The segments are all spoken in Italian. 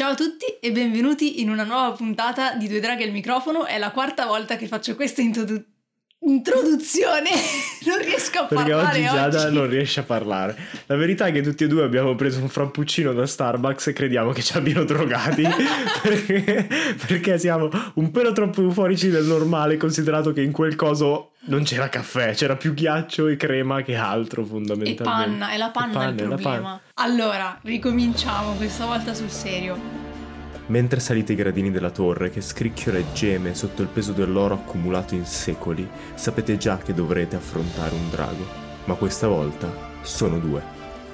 Ciao a tutti e benvenuti in una nuova puntata di Due Draghi al microfono. È la quarta volta che faccio questa introdu- introduzione. non riesco a Perché parlare oggi Giada oggi. non riesce a parlare. La verità è che tutti e due abbiamo preso un frappuccino da Starbucks e crediamo che ci abbiano drogati perché, perché siamo un pelo troppo euforici del normale, considerato che in quel coso non c'era caffè, c'era più ghiaccio e crema che altro E fondamentalmente. panna, è la panna, E panna, il è problema. panna. Allora, ricominciamo questa volta sul serio. Mentre salite i gradini della torre che scricchiola e geme sotto il peso dell'oro accumulato in secoli, sapete già che dovrete affrontare un drago. Ma questa volta sono due.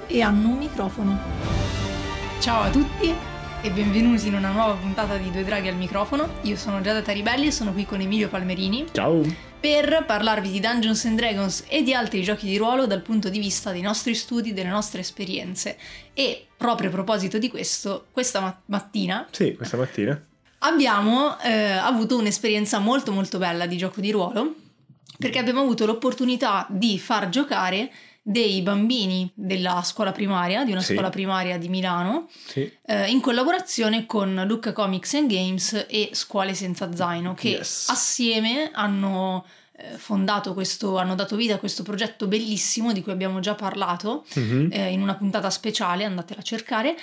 E hanno un microfono. Ciao a tutti e benvenuti in una nuova puntata di Due Draghi al microfono. Io sono Giada Taribelli e sono qui con Emilio Palmerini Ciao! per parlarvi di Dungeons and Dragons e di altri giochi di ruolo dal punto di vista dei nostri studi, delle nostre esperienze. E proprio a proposito di questo, questa ma- mattina Sì, questa mattina. abbiamo eh, avuto un'esperienza molto molto bella di gioco di ruolo perché abbiamo avuto l'opportunità di far giocare dei bambini della scuola primaria, di una Sì. scuola primaria di Milano, Sì. eh, in collaborazione con Lucca Comics and Games e Scuole Senza Zaino, che Yes. assieme hanno eh, fondato questo, hanno dato vita a questo progetto bellissimo di cui abbiamo già parlato Mhm. eh, in una puntata speciale, andatela a cercare,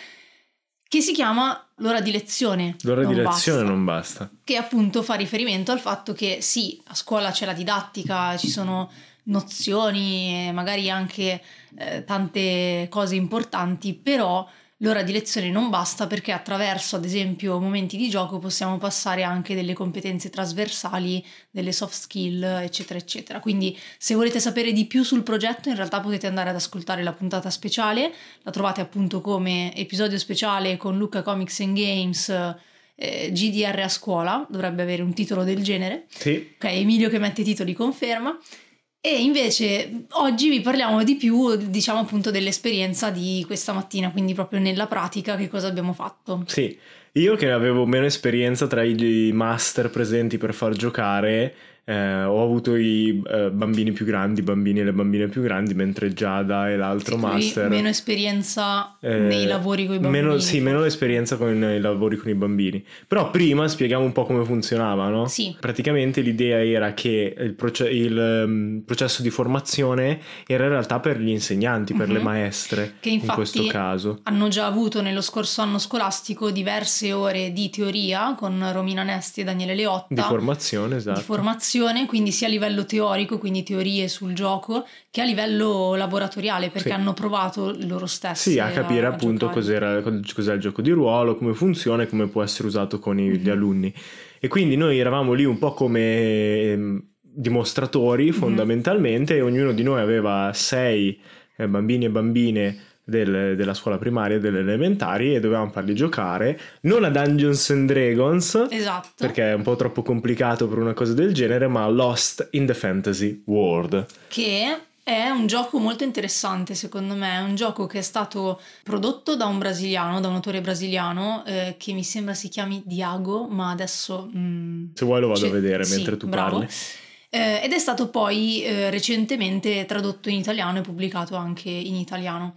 che si chiama L'ora di lezione. L'ora di non lezione basta non basta. che appunto fa riferimento al fatto che sì, a scuola c'è la didattica, ci sono nozioni, magari anche eh, tante cose importanti, però l'ora di lezione non basta perché attraverso ad esempio momenti di gioco possiamo passare anche delle competenze trasversali, delle soft skill, eccetera, eccetera. Quindi se volete sapere di più sul progetto in realtà potete andare ad ascoltare la puntata speciale, la trovate appunto come episodio speciale con Luca Comics and Games eh, GDR a scuola, dovrebbe avere un titolo del genere. Sì. Ok, Emilio che mette i titoli conferma. E invece oggi vi parliamo di più, diciamo appunto, dell'esperienza di questa mattina, quindi proprio nella pratica che cosa abbiamo fatto. Sì, io che avevo meno esperienza tra i master presenti per far giocare, eh, ho avuto i eh, bambini più grandi, i bambini e le bambine più grandi, mentre Giada e l'altro Sì, master... Meno esperienza eh, nei lavori con i bambini. Meno, sì, meno esperienza con i lavori con i bambini. Però prima spieghiamo un po' come funzionava, no? Sì. Praticamente l'idea era che il, proce- il, ehm, processo di formazione era in realtà per gli insegnanti, per le Mhm. maestre, Che in questo caso. hanno già avuto nello scorso anno scolastico diverse ore di teoria con Romina Nesti e Daniele Leotta. Di formazione, esatto. di formazione, quindi sia a livello teorico, quindi teorie sul gioco, che a livello laboratoriale, perché Sì. hanno provato loro stessi. Sì, a capire a appunto giocare. cos'era, cos'è il gioco di ruolo, come funziona e come può essere usato con i- gli Mhm. alunni. E quindi noi eravamo lì un po' come ehm, dimostratori Mhm. fondamentalmente e ognuno di noi aveva sei eh, bambini e bambine del- della scuola primaria e delle elementari e dovevamo farli giocare non a Dungeons and Dragons Esatto. perché è un po' troppo complicato per una cosa del genere ma Lost in the Fantasy World Che è un gioco molto interessante, secondo me. È un gioco che è stato prodotto da un brasiliano, da un autore brasiliano, eh, che mi sembra si chiami Diago, ma adesso. mm, se vuoi lo vado a vedere sì, mentre tu bravo. parli Eh, ed è stato poi eh, recentemente tradotto in italiano e pubblicato anche in italiano.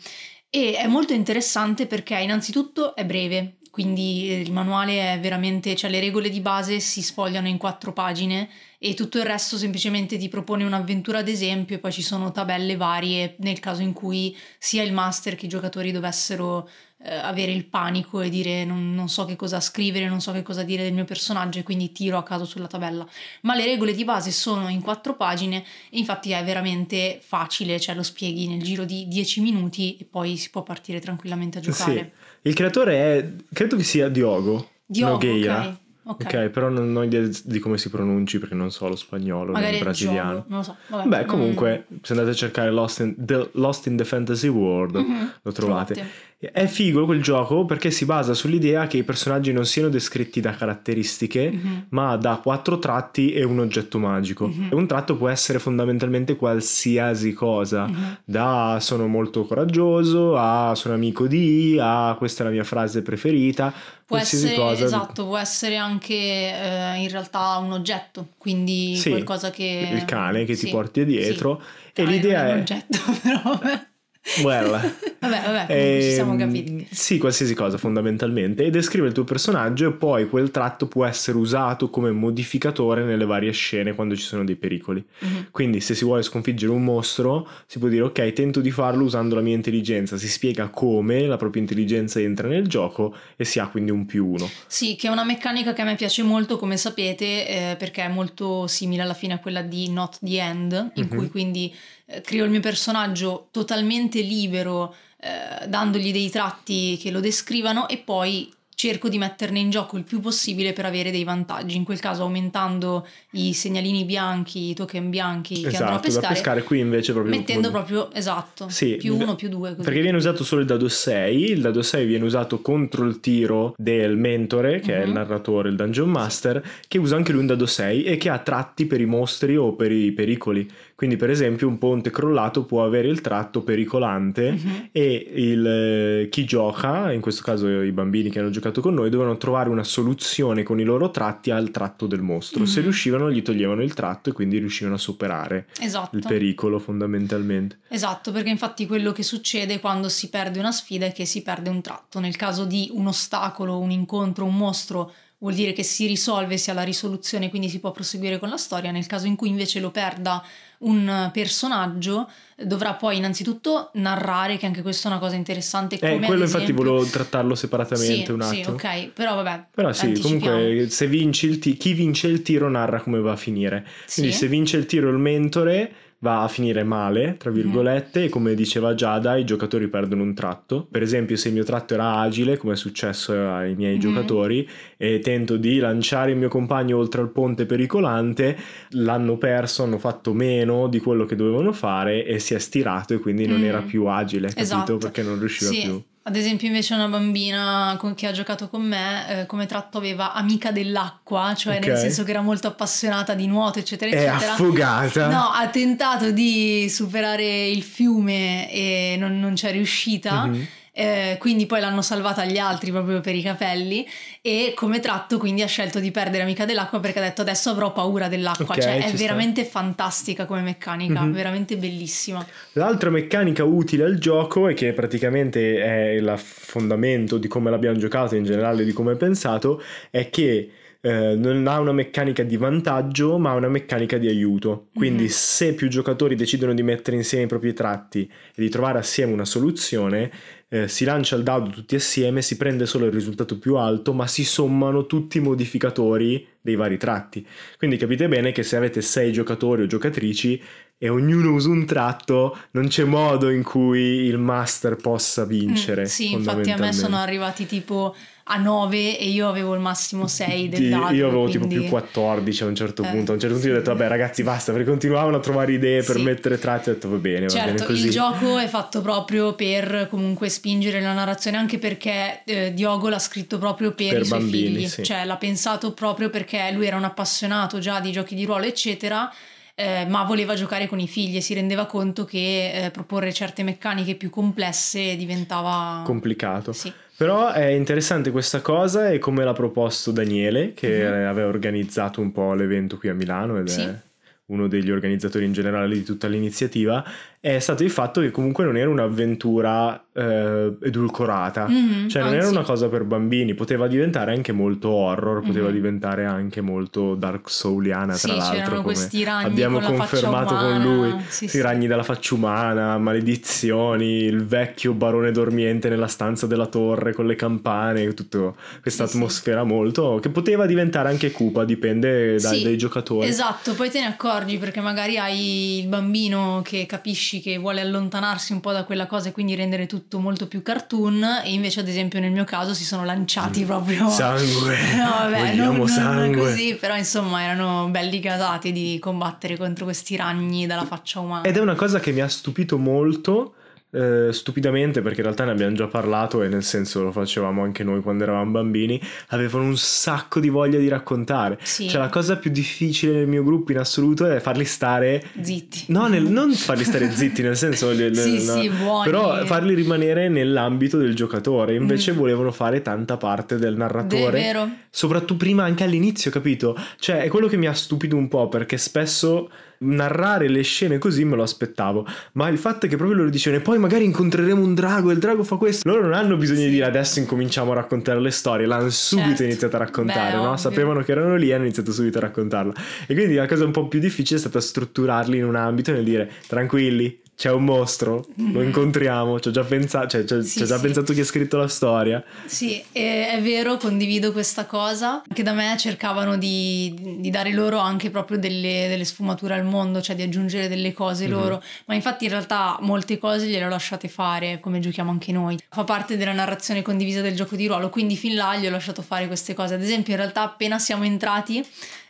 E è molto interessante perché innanzitutto è breve, quindi il manuale è veramente, cioè le regole di base si sfogliano in quattro pagine e tutto il resto semplicemente ti propone un'avventura ad esempio e poi ci sono tabelle varie nel caso in cui sia il master che i giocatori dovessero eh, avere il panico e dire non, non so che cosa scrivere, non so che cosa dire del mio personaggio e quindi tiro a caso sulla tabella. Ma le regole di base sono in quattro pagine e infatti è veramente facile, cioè lo spieghi nel giro di dieci minuti e poi si può partire tranquillamente a giocare. Sì. Il creatore è, credo che sia Diogo. Diogo, Nogueira. ok. Ok. Ok, però non ho idea di come si pronunci perché non so lo spagnolo, Magari il brasiliano. gioco, non lo so. Vabbè, Beh, comunque, se andate a cercare Lost in the, Lost in the Fantasy World, Mhm, lo trovate. trovate. È figo quel gioco perché si basa sull'idea che i personaggi non siano descritti da caratteristiche, Mhm. ma da quattro tratti e un oggetto magico. Mhm. E un tratto può essere fondamentalmente qualsiasi cosa. Mhm. Da sono molto coraggioso a sono amico di, a questa è la mia frase preferita. Può qualsiasi essere, cosa. esatto, può essere anche eh, in realtà un oggetto, quindi Sì, qualcosa che... il cane che ti sì, porti dietro. sì. E l'idea è... un oggetto, però... Well. vabbè, vabbè, comunque ci siamo Ehm, capiti. Sì, qualsiasi cosa fondamentalmente. E descrive il tuo personaggio e poi quel tratto può essere usato come modificatore nelle varie scene quando ci sono dei pericoli. Mhm. Quindi se si vuole sconfiggere un mostro si può dire ok, tento di farlo usando la mia intelligenza, si spiega come la propria intelligenza entra nel gioco e si ha quindi un più uno. Sì, che è una meccanica che a me piace molto, come sapete, eh, perché è molto simile alla fine a quella di Not the End, in Mhm. cui quindi eh, creo il mio personaggio totalmente libero, eh, dandogli dei tratti che lo descrivano e poi cerco di metterne in gioco il più possibile per avere dei vantaggi, in quel caso aumentando i segnalini bianchi, i token bianchi che andrò a Esatto, da pescare, pescare qui invece proprio mettendo come- proprio, esatto, Sì, più uno, più due. Così. Perché viene usato solo il dado 6, il dado 6 viene usato contro il tiro del mentore, che è il Mhm. narratore, il dungeon master, che usa anche lui un dado 6 e che ha tratti per i mostri o per i pericoli. Quindi per esempio un ponte crollato può avere il tratto pericolante Mhm. e il, eh, chi gioca, in questo caso i bambini che hanno giocato con noi, dovevano trovare una soluzione con i loro tratti al tratto del mostro. Se Mhm. riuscivano gli toglievano il tratto e quindi riuscivano a superare Esatto. il pericolo fondamentalmente. Esatto, perché infatti quello che succede quando si perde una sfida è che si perde un tratto. Nel caso di un ostacolo, un incontro, un mostro, vuol dire che si risolve, si ha la risoluzione, quindi si può proseguire con la storia. Nel caso in cui invece lo perda un personaggio, dovrà poi innanzitutto narrare, che anche questa è una cosa interessante. Come Eh, quello infatti esempio- volevo trattarlo separatamente sì, un Sì, attimo. ok, però vabbè. Però sì, comunque se vinci il ti- chi vince il tiro narra come va a finire. Quindi Sì. se vince il tiro il mentore va a finire male, tra Mhm. virgolette, e come diceva Giada, i giocatori perdono un tratto. Per esempio, se il mio tratto era agile, come è successo ai miei Mhm. giocatori, e tento di lanciare il mio compagno oltre al ponte pericolante, l'hanno perso, hanno fatto meno di quello che dovevano fare e si è stirato e quindi non Mm. era più agile, capito? Esatto. Perché non riusciva Sì, più. Ad esempio, invece, una bambina con- che ha giocato con me, eh, come tratto aveva amica dell'acqua, cioè nel Ok. senso che era molto appassionata di nuoto, eccetera, È eccetera. affogata. No, ha tentato di superare il fiume e non, non c'è riuscita. Mhm. Eh, quindi poi l'hanno salvata agli altri proprio per i capelli e come tratto quindi ha scelto di perdere amica dell'acqua perché ha detto adesso avrò paura dell'acqua Ok, cioè ci è sta. veramente fantastica come meccanica Mhm. veramente bellissima L'altra meccanica utile al gioco e che praticamente è il fondamento di come l'abbiamo giocato in generale, di come è pensato, è che eh, non ha una meccanica di vantaggio ma ha una meccanica di aiuto. Quindi Mhm. se più giocatori decidono di mettere insieme i propri tratti e di trovare assieme una soluzione, eh, si lancia il dado tutti assieme, si prende solo il risultato più alto ma si sommano tutti i modificatori dei vari tratti. Quindi capite bene che se avete sei giocatori o giocatrici e ognuno usa un tratto, non c'è modo in cui il master possa vincere. Mm, sì infatti a me sono arrivati tipo a 9 e io avevo il massimo 6 del dado io avevo tipo quindi- più 14 a un certo Eh, punto. A un certo punto sì. io ho detto, vabbè ragazzi, basta, perché continuavano a trovare idee per Sì. mettere tratti. Ho detto, va bene, va bene Certo, così. il gioco è fatto proprio per comunque spingere la narrazione, anche perché eh, Diogo l'ha scritto proprio per, Per i suoi bambini, figli, sì. cioè l'ha pensato proprio perché lui era un appassionato già di giochi di ruolo, eccetera. eh, ma voleva giocare con i figli e si rendeva conto che eh, proporre certe meccaniche più complesse diventava Complicato. Sì. Però è interessante questa cosa e come l'ha proposto Daniele, che Mhm. eh, aveva organizzato un po' l'evento qui a Milano ed Sì. è uno degli organizzatori in generale di tutta l'iniziativa, è stato il fatto che comunque non era un'avventura eh, edulcorata. Mhm, Cioè non era anzi. una cosa per bambini, poteva diventare anche molto horror, poteva Mhm. diventare anche molto dark souliana tra Sì, l'altro. c'erano questi ragni abbiamo con confermato con lui. sì, Sì, ragni dalla faccia umana, maledizioni, il vecchio barone dormiente nella stanza della torre con le campane, tutta questa Sì, atmosfera molto che poteva diventare anche cupa, dipende dai, dai giocatori. Esatto, poi te ne accorgi perché magari hai il bambino che capisci che vuole allontanarsi un po' da quella cosa e quindi rendere tutto molto più cartoon e invece ad esempio nel mio caso si sono lanciati proprio... Sangue, No, vabbè, non, non sangue. così, però insomma erano belli gasati di combattere contro questi ragni dalla faccia umana. Ed è una cosa che mi ha stupito molto, eh, stupidamente, perché in realtà ne abbiamo già parlato e nel senso lo facevamo anche noi quando eravamo bambini, avevano un sacco di voglia di raccontare. Sì. Cioè la cosa più difficile nel mio gruppo in assoluto è farli stare... Zitti. No, nel- non farli stare zitti, nel senso... Sì, no, sì. Però farli rimanere nell'ambito del giocatore. Invece Mm. volevano fare tanta parte del È narratore. vero. Soprattutto prima anche all'inizio, capito? Cioè, è quello che mi ha stupito un po' perché spesso narrare le scene così me lo aspettavo, ma il fatto è che proprio loro dicevano, poi magari incontreremo un drago e il drago fa questo, loro non hanno bisogno di dire adesso incominciamo a raccontare le storie, l'hanno subito Certo. iniziato a raccontare, Beh, no? ovvio. Sapevano che erano lì e hanno iniziato subito a raccontarla. E quindi la cosa un po' più difficile è stata strutturarli in un ambito nel dire, tranquilli. C'è un mostro, lo incontriamo. Ci ho già, pensato, cioè, ci ho- Mm-hmm. Sì, ci ho già sì. pensato chi ha scritto la storia. Sì, è vero, condivido questa cosa. Anche da me cercavano di, di dare loro anche proprio delle, delle sfumature al mondo, cioè di aggiungere delle cose Mhm. loro. Ma infatti in realtà molte cose gliele ho lasciate fare, come giochiamo anche noi. Fa parte della narrazione condivisa del gioco di ruolo, quindi fin là gli ho lasciato fare queste cose. Ad esempio, in realtà appena siamo entrati,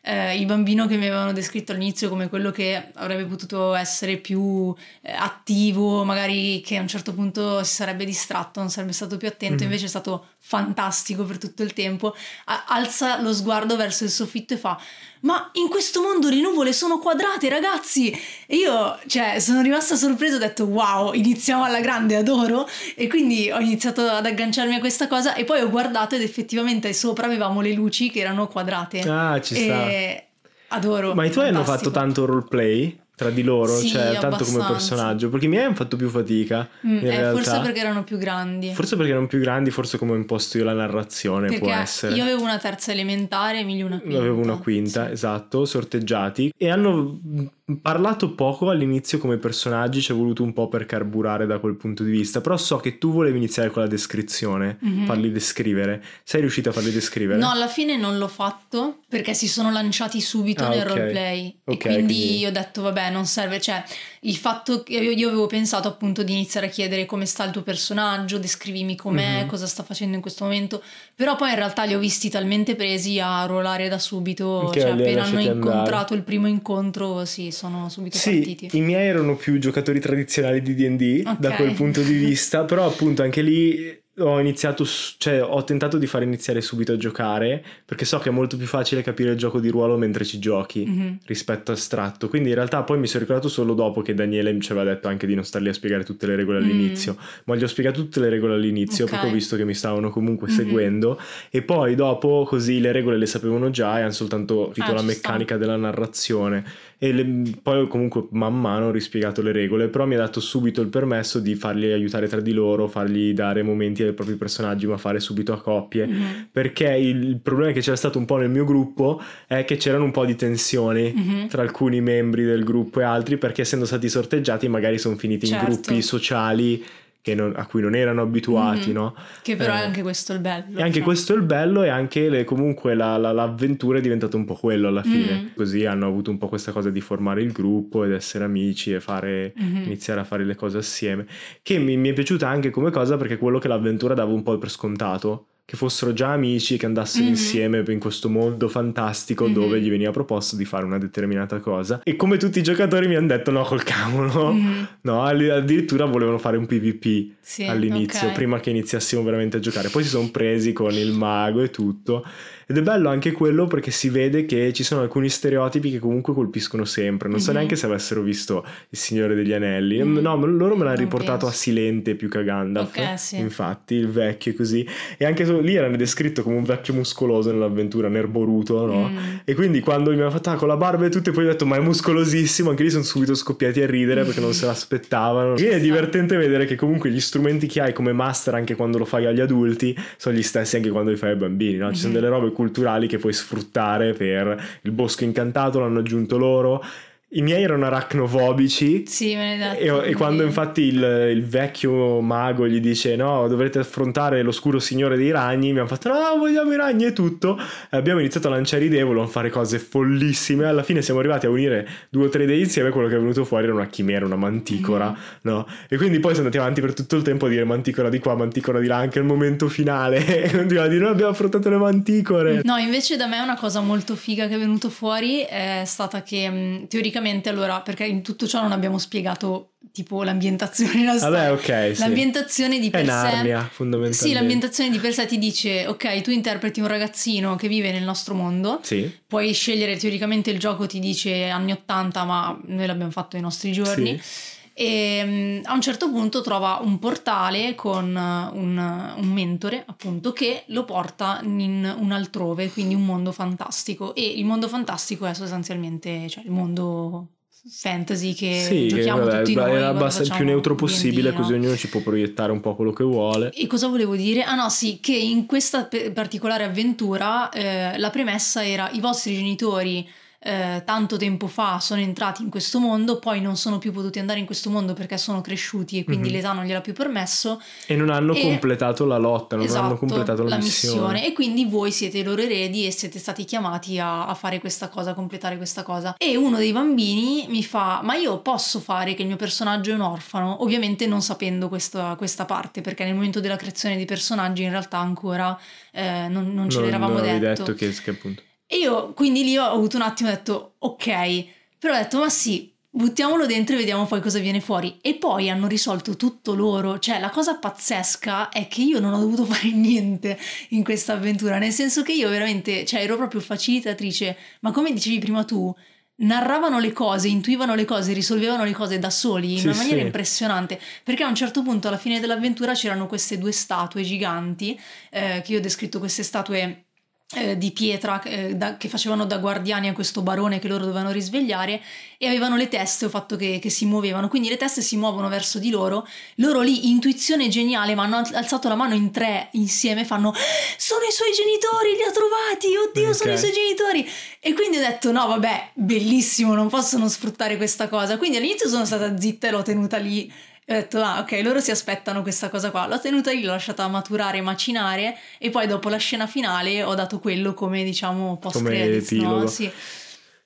eh, il bambino che mi avevano descritto all'inizio come quello che avrebbe potuto essere più eh, attivo, magari che a un certo punto si sarebbe distratto, non sarebbe stato più attento, Mhm. invece è stato fantastico per tutto il tempo. A- alza lo sguardo verso il soffitto e fa: Ma in questo mondo le nuvole sono quadrate, ragazzi! E io, cioè, sono rimasta sorpresa, ho detto: Wow, iniziamo alla grande, adoro! E quindi ho iniziato ad agganciarmi a questa cosa e poi ho guardato ed effettivamente sopra avevamo le luci che erano quadrate. Ah, ci sta. E adoro. Ma i tuoi hanno fatto tanto roleplay tra di loro? Sì, cioè, tanto come abbastanza. personaggio? Perché i miei hanno fatto più fatica. Mm, in eh, realtà. forse perché erano più grandi. Forse perché erano più grandi, forse come ho imposto io la narrazione, perché può essere. io avevo una terza elementare, Emilio una quinta. Avevo una quinta, Sì. esatto, sorteggiati e hanno parlato poco all'inizio come personaggi, ci è voluto un po' per carburare da quel punto di vista, però so che tu volevi iniziare con la descrizione, Mhm. farli descrivere. Sei riuscita a farli descrivere? No, alla fine non l'ho fatto perché si sono lanciati subito Ah, nel ok. roleplay. Ok, e quindi, quindi- ho detto, vabbè, non serve. Cioè, il fatto che io, io avevo pensato appunto di iniziare a chiedere come sta il tuo personaggio, descrivimi com'è, Mhm. cosa sta facendo in questo momento. Però poi in realtà li ho visti talmente presi a ruolare da subito. Che cioè, appena hanno lasciati andare. incontrato il primo incontro, sì, sono subito Sì, partiti. i miei erano più giocatori tradizionali di D&D Ok. da quel punto di vista, però appunto anche lì ho iniziato, cioè ho tentato di far iniziare subito a giocare perché so che è molto più facile capire il gioco di ruolo mentre ci giochi. Mhm. rispetto astratto. Quindi in realtà poi mi sono ricordato solo dopo che Daniele ci aveva detto anche di non starli a spiegare tutte le regole all'inizio. Ma gli ho spiegato tutte le regole all'inizio Ok. perché ho visto che mi stavano comunque Mhm. seguendo. E poi dopo così le regole le sapevano già e hanno soltanto capito Ah, la meccanica della narrazione. E le- poi comunque man mano ho rispiegato le regole. Però mi ha dato subito il permesso di farli aiutare tra di loro, fargli dare momenti ai propri personaggi, ma fare subito a coppie Mhm. perché il il problema che c'era stato un po' nel mio gruppo è che c'erano un po' di tensioni Mhm. tra alcuni membri del gruppo e altri perché essendo stati sorteggiati magari sono finiti in Certo. gruppi sociali non- a cui non erano abituati, Mhm. no? Che però Eh, è anche questo il bello. E anche cioè. questo è il bello e anche le- comunque la- la- l'avventura è diventata un po' quello alla fine. Mm. Così hanno avuto un po' questa cosa di formare il gruppo ed essere amici e fare, Mhm. iniziare a fare le cose assieme. Che mi, mi è piaciuta anche come cosa perché quello che l'avventura dava un po' per scontato. Che fossero già amici e che andassero Mhm. insieme in questo mondo fantastico Mhm. dove gli veniva proposto di fare una determinata cosa. E come tutti i giocatori mi hanno detto: no, col cavolo. Mhm. No, addi- addirittura volevano fare un PvP Sì, all'inizio, ok. prima che iniziassimo veramente a giocare. Poi si sono presi con il mago e tutto. Ed è bello anche quello perché si vede che ci sono alcuni stereotipi che comunque colpiscono sempre. Non so Mhm. neanche se avessero visto Il Signore degli Anelli. Mm. No, loro me l'hanno Non riportato penso. a Silente più che a Gandalf. Ok, sì. Infatti, il vecchio e così. E anche lì era descritto come un vecchio muscoloso nell'avventura, nerboruto, no? Mm. E quindi quando mi ha fatto ah, con la barba e tutto, e poi ho detto ma è muscolosissimo, anche lì sono subito scoppiati a ridere perché non se l'aspettavano. Quindi è divertente vedere che comunque gli strumenti che hai come master anche quando lo fai agli adulti sono gli stessi anche quando li fai ai bambini, no? Ci sono Mhm. delle robe culturali che puoi sfruttare per il bosco incantato, l'hanno aggiunto loro. I miei erano aracnofobici. Sì, me ne. E, e quando infatti il, il vecchio mago gli dice no dovrete affrontare l'oscuro signore dei ragni mi hanno fatto no vogliamo i ragni e tutto e abbiamo iniziato a lanciare idee volevamo fare cose follissime alla fine siamo arrivati a unire due o tre idee insieme quello che è venuto fuori era una chimera una manticora Mhm. no e quindi poi siamo andati avanti per tutto il tempo a dire manticora di qua manticora di là anche il momento finale e continuiamo a dire noi abbiamo affrontato le manticore No, invece da me una cosa molto figa che è venuto fuori è stata che mh, teoricamente allora, perché in tutto ciò non abbiamo spiegato tipo l'ambientazione, la vabbè ok sì. L'ambientazione di è per sé Narnia fondamentalmente Sì, l'ambientazione di per sé ti dice, ok, tu interpreti un ragazzino che vive nel nostro mondo, sì puoi scegliere teoricamente il gioco ti dice anni 80, ma noi l'abbiamo fatto ai nostri giorni. Sì. E mm, a un certo punto trova un portale con uh, un, un mentore, appunto, che lo porta in un altrove, quindi un mondo fantastico. E il mondo fantastico è sostanzialmente cioè, il mondo fantasy che Sì, giochiamo vabbè, tutti noi. era abbastanza il più neutro possibile, così ognuno ci può proiettare un po' quello che vuole. E cosa volevo dire? Ah no, sì, che in questa particolare avventura eh, la premessa era i vostri genitori eh, tanto tempo fa sono entrati in questo mondo, poi non sono più potuti andare in questo mondo perché sono cresciuti e quindi Mhm. l'età non gliel'ha più permesso. E non hanno E- completato la lotta, non esatto, hanno completato la, missione. E quindi voi siete i loro eredi e siete stati chiamati a, a fare questa cosa, a completare questa cosa. E uno dei bambini mi fa: Ma io posso fare che il mio personaggio è un orfano? Ovviamente non sapendo questa, questa parte, perché nel momento della creazione di personaggi in realtà ancora eh, non, non ce Non- l'eravamo non detto. detto che, che appunto. E io quindi lì ho avuto un attimo e ho detto ok, però ho detto ma sì, buttiamolo dentro e vediamo poi cosa viene fuori. E poi hanno risolto tutto loro, cioè la cosa pazzesca è che io non ho dovuto fare niente in questa avventura, nel senso che io veramente, cioè ero proprio facilitatrice, ma come dicevi prima tu, narravano le cose, intuivano le cose, risolvevano le cose da soli in Sì, una maniera sì. impressionante, perché a un certo punto alla fine dell'avventura c'erano queste due statue giganti, eh, che io ho descritto queste statue eh, di pietra eh, da- che facevano da guardiani a questo barone che loro dovevano risvegliare e avevano le teste, ho fatto che, che si muovevano, quindi le teste si muovono verso di loro, loro lì intuizione geniale, ma hanno al- alzato la mano in tre insieme, fanno sono i suoi genitori, li ha trovati, oddio sono Ok. i suoi genitori! E quindi ho detto no vabbè bellissimo, non posso non sfruttare questa cosa, quindi all'inizio sono stata zitta e l'ho tenuta lì ho detto, ah, ok, loro si aspettano questa cosa qua. L'ho tenuta lì, l'ho lasciata maturare, macinare e poi dopo la scena finale ho dato quello come, diciamo, post Come credits, epilogo. no? Sì.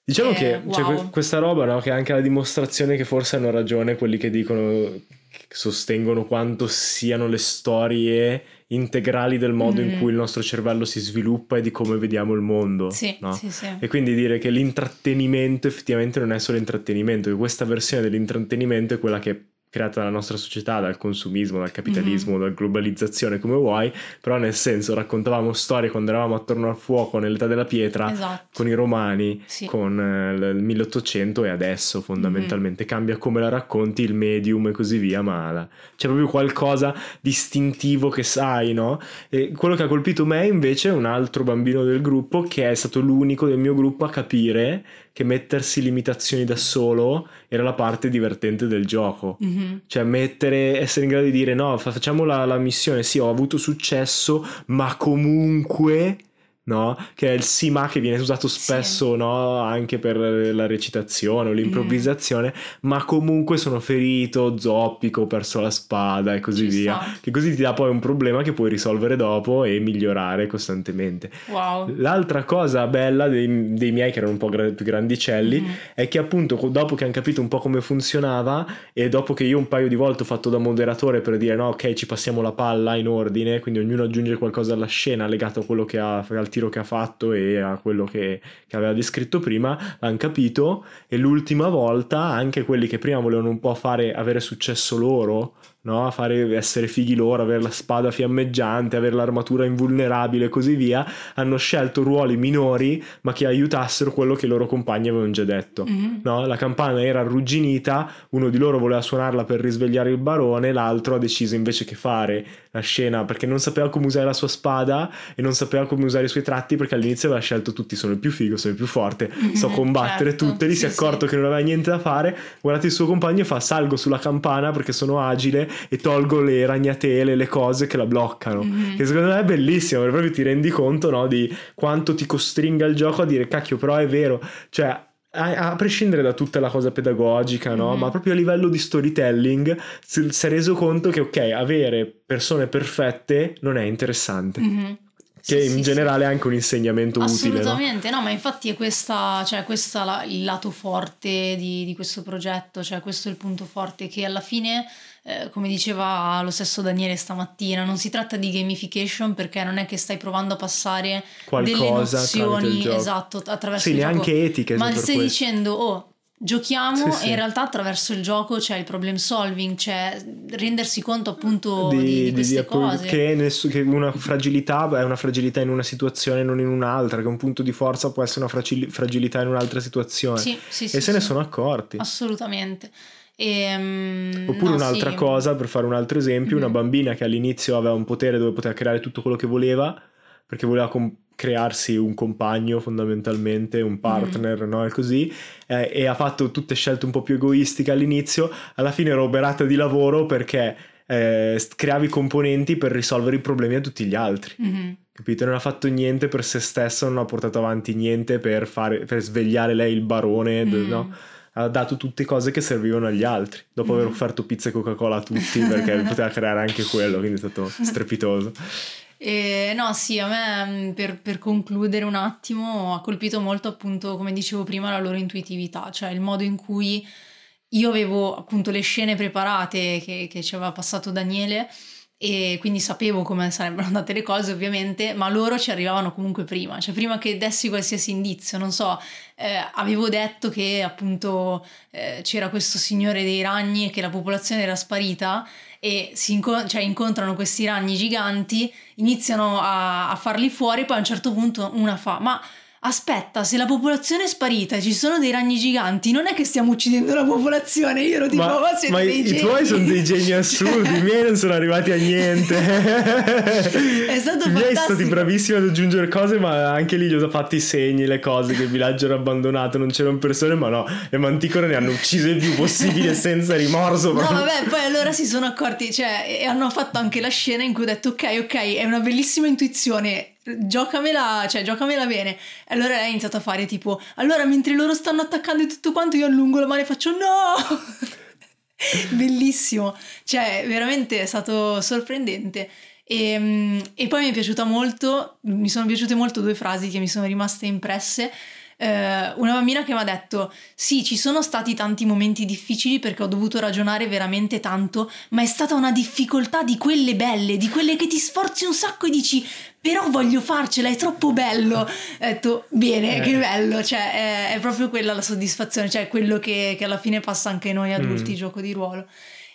Diciamo Eh, che c'è wow. que- questa roba, no, che è anche la dimostrazione che forse hanno ragione quelli che dicono, che sostengono quanto siano le storie integrali del modo in Mm. cui il nostro cervello si sviluppa e di come vediamo il mondo. Sì, no? sì, sì. E quindi dire che l'intrattenimento effettivamente non è solo intrattenimento, che questa versione dell'intrattenimento è quella che creata dalla nostra società, dal consumismo, dal capitalismo, Mm-hmm. dalla globalizzazione, come vuoi, però nel senso raccontavamo storie quando eravamo attorno al fuoco nell'età della pietra Esatto. con i romani, Sì. con eh, il 1800 e adesso fondamentalmente cambia come la racconti, il medium e così via, ma la- c'è proprio qualcosa distintivo che sai, no? E quello che ha colpito me invece è un altro bambino del gruppo che è stato l'unico del mio gruppo a capire che mettersi limitazioni da solo era la parte divertente del gioco. Mhm. Cioè mettere, essere in grado di dire no, fa- facciamo la, la missione, sì ho avuto successo, ma comunque, no? Che è il sì ma che viene usato spesso, no? Anche per la recitazione o l'improvvisazione, ma comunque sono ferito, zoppico, ho perso la spada e così Ci via. sta. Che così ti dà poi un problema che puoi risolvere dopo e migliorare costantemente. Wow. L'altra cosa bella dei, dei miei che erano un po' gra- più grandicelli Mhm. è che appunto dopo che hanno capito un po' come funzionava e dopo che io un paio di volte ho fatto da moderatore per dire no ok ci passiamo la palla in ordine quindi ognuno aggiunge qualcosa alla scena legato a quello che ha al tiro che ha fatto e a quello che, che aveva descritto prima hanno capito. E l'ultima volta anche quelli che prima volevano un po' fare avere successo loro no? A fare essere fighi loro, avere la spada fiammeggiante, avere l'armatura invulnerabile e così via, hanno scelto ruoli minori ma che aiutassero quello che i loro compagni avevano già detto. Mhm. No? La campana era arrugginita, uno di loro voleva suonarla per risvegliare il barone, l'altro ha deciso invece che fare la scena perché non sapeva come usare la sua spada e non sapeva come usare i suoi tratti perché all'inizio aveva scelto tutti sono il più figo, sono il più forte, so Mhm, combattere certo. tutte, lì si è Sì, accorto sì. che non aveva niente da fare, guardate il suo compagno e fa salgo sulla campana perché sono agile e tolgo le ragnatele, le cose che la bloccano. Mhm. Che secondo me è bellissimo, perché proprio ti rendi conto no, di quanto ti costringa il gioco a dire cacchio, però è vero, cioè a, a prescindere da tutta la cosa pedagogica, no? Mhm. ma proprio a livello di storytelling si, si è reso conto che ok, avere persone perfette non è interessante. Mhm. Che Sì, in sì, generale è anche un insegnamento sì. utile. No? Assolutamente, no? ma infatti è questa, cioè, questo è la- il lato forte di, di questo progetto, cioè questo è il punto forte che alla fine, eh, come diceva lo stesso Daniele stamattina, non si tratta di gamification perché non è che stai provando a passare delle Qualcosa il nozioni esatto attraverso Sì, il gioco. neanche etiche Ma stai questo. dicendo, oh, giochiamo Sì, e in realtà attraverso il gioco c'è il problem solving, c'è rendersi conto appunto di, di queste appunto, cose. Che, ness- che una fragilità è una fragilità in una situazione, non in un'altra, che un punto di forza può essere una fragil- fragilità in un'altra situazione. Sì, sì, e se ne sono accorti. Assolutamente. Ehm, Oppure no, un'altra sì. cosa, per fare un altro esempio, una Mhm. bambina che all'inizio aveva un potere dove poteva creare tutto quello che voleva, perché voleva com- crearsi un compagno fondamentalmente, un partner, mm. no? E così, eh, e ha fatto tutte scelte un po' più egoistiche all'inizio, alla fine era oberata di lavoro perché eh, creavi componenti per risolvere i problemi a tutti gli altri. Mm-hmm. Capito? Non ha fatto niente per se stessa, non ha portato avanti niente per, fare, per svegliare lei il barone, mm. no? Ha dato tutte cose che servivano agli altri, dopo mm. aver offerto pizza e Coca-Cola a tutti perché poteva creare anche quello, quindi è stato strepitoso. E, no, sì, a me mm, per, per, concludere un attimo ha colpito molto appunto, come dicevo prima, la loro intuitività, cioè il modo in cui io avevo appunto le scene preparate che, che ci aveva passato Daniele e quindi sapevo come sarebbero andate le cose ovviamente, ma loro ci arrivavano comunque prima, cioè prima che dessi qualsiasi indizio, non so, eh, avevo detto che appunto eh, c'era questo signore dei ragni e che la popolazione era sparita e si inco- cioè, incontrano questi ragni giganti, iniziano a, a farli fuori, poi a un certo punto una fa, ma aspetta, se la popolazione è sparita e ci sono dei ragni giganti, non è che stiamo uccidendo la popolazione. Io ero tipo, ma, ma siete ma dei i, geni. tuoi sono dei geni assurdi, i miei non sono arrivati a niente. è stato I miei sono stati bravissimi ad aggiungere cose, ma anche lì gli ho fatto i segni, le cose, che il villaggio era abbandonato, non c'erano persone, ma no, le manticore ne hanno uccise il più possibile senza rimorso. No, vabbè, poi allora si sono accorti, cioè, e hanno fatto anche la scena in cui ho detto, ok, ok, è una bellissima intuizione giocamela, cioè giocamela bene. E allora lei ha iniziato a fare tipo, allora mentre loro stanno attaccando tutto quanto io allungo la mano e faccio no! Bellissimo, cioè veramente è stato sorprendente. E, ehm, e poi mi è piaciuta molto, mi sono piaciute molto due frasi che mi sono rimaste impresse eh, una bambina che mi ha detto sì ci sono stati tanti momenti difficili perché ho dovuto ragionare veramente tanto ma è stata una difficoltà di quelle belle di quelle che ti sforzi un sacco e dici però voglio farcela è troppo bello ho detto bene eh. che bello cioè è, è, proprio quella la soddisfazione cioè quello che, che alla fine passa anche noi adulti mm. gioco di ruolo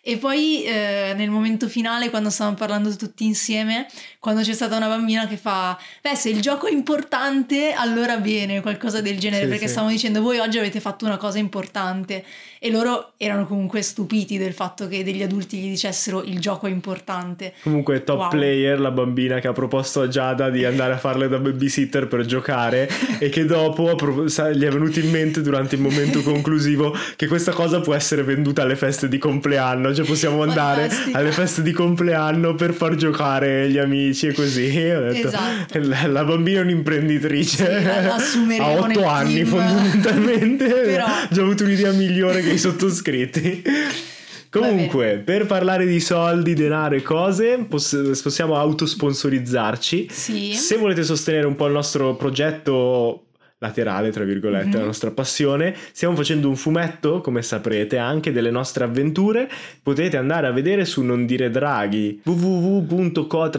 e poi eh, nel momento finale, quando stavamo parlando tutti insieme, quando c'è stata una bambina che fa, beh, se il gioco è importante, allora bene, qualcosa del genere, sì, perché sì. stavamo dicendo, voi oggi avete fatto una cosa importante e loro erano comunque stupiti del fatto che degli adulti gli dicessero il gioco è importante. Comunque top wow. player la bambina che ha proposto a Giada di andare a farle da babysitter per giocare e che dopo gli è venuto in mente durante il momento conclusivo che questa cosa può essere venduta alle feste di compleanno, cioè possiamo andare Fantastica. alle feste di compleanno per far giocare gli amici e così. Ho detto, esatto. la, bambina è un'imprenditrice, sì, ha otto anni team. fondamentalmente, Però... ha già avuto un'idea migliore i sottoscritti. Comunque, per parlare di soldi, denaro e cose, poss- possiamo autosponsorizzarci. Sì. Se volete sostenere un po' il nostro progetto laterale, tra virgolette, mm-hmm. la nostra passione. Stiamo facendo un fumetto, come saprete, anche delle nostre avventure. Potete andare a vedere su Non Dire Draghi, www.co-fi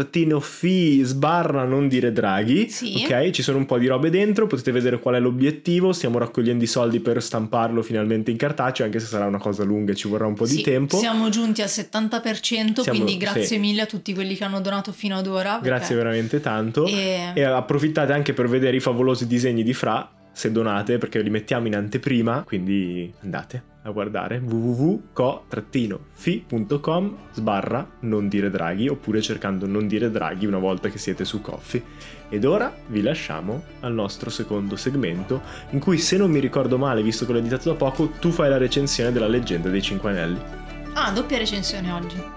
sbarra Non Dire Draghi. Sì. Ok, ci sono un po' di robe dentro, potete vedere qual è l'obiettivo. Stiamo raccogliendo i soldi per stamparlo finalmente in cartaceo, anche se sarà una cosa lunga e ci vorrà un po' sì. di tempo. Siamo giunti al 70%, Siamo, quindi grazie sì. mille a tutti quelli che hanno donato fino ad ora. Grazie veramente tanto. E... e approfittate anche per vedere i favolosi disegni di Fra se donate perché li mettiamo in anteprima, quindi andate a guardare www.co-fi.com sbarra non dire draghi oppure cercando non dire draghi una volta che siete su Coffee. Ed ora vi lasciamo al nostro secondo segmento in cui se non mi ricordo male, visto che l'ho editato da poco, tu fai la recensione della leggenda dei Cinque Anelli. Ah, doppia recensione oggi.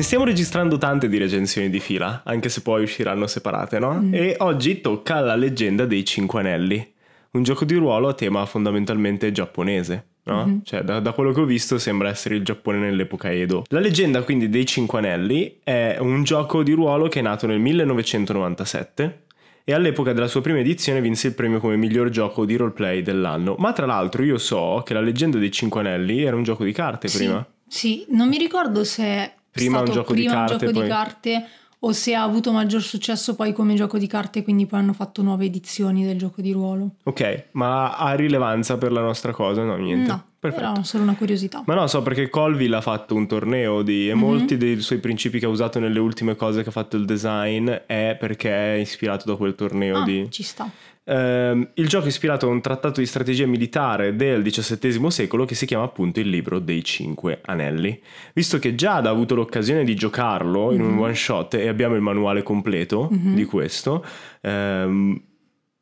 Ne stiamo registrando tante di recensioni di fila, anche se poi usciranno separate, no? Mm. E oggi tocca la leggenda dei Cinque Anelli, un gioco di ruolo a tema fondamentalmente giapponese. No? Mm-hmm. Cioè, da, da, quello che ho visto sembra essere il Giappone nell'epoca Edo. La leggenda quindi dei Cinque Anelli è un gioco di ruolo che è nato nel 1997 e all'epoca della sua prima edizione vinse il premio come miglior gioco di roleplay dell'anno. Ma tra l'altro io so che la leggenda dei Cinque Anelli era un gioco di carte sì, prima. Sì, non mi ricordo se prima un gioco prima di carte, un gioco poi... di carte o se ha avuto maggior successo poi come gioco di carte quindi poi hanno fatto nuove edizioni del gioco di ruolo. Ok, ma ha rilevanza per la nostra cosa? No, niente. No. Perfetto. Era solo una curiosità. Ma no, so perché Colville ha fatto un torneo di, e Mhm. molti dei suoi principi che ha usato nelle ultime cose che ha fatto il design è perché è ispirato da quel torneo Ah, di... ci sta. Ehm, il gioco è ispirato a un trattato di strategia militare del XVII secolo che si chiama appunto il libro dei Cinque Anelli. Visto che Giada ha avuto l'occasione di giocarlo in un Mhm. one shot e abbiamo il manuale completo Mhm. di questo, ehm,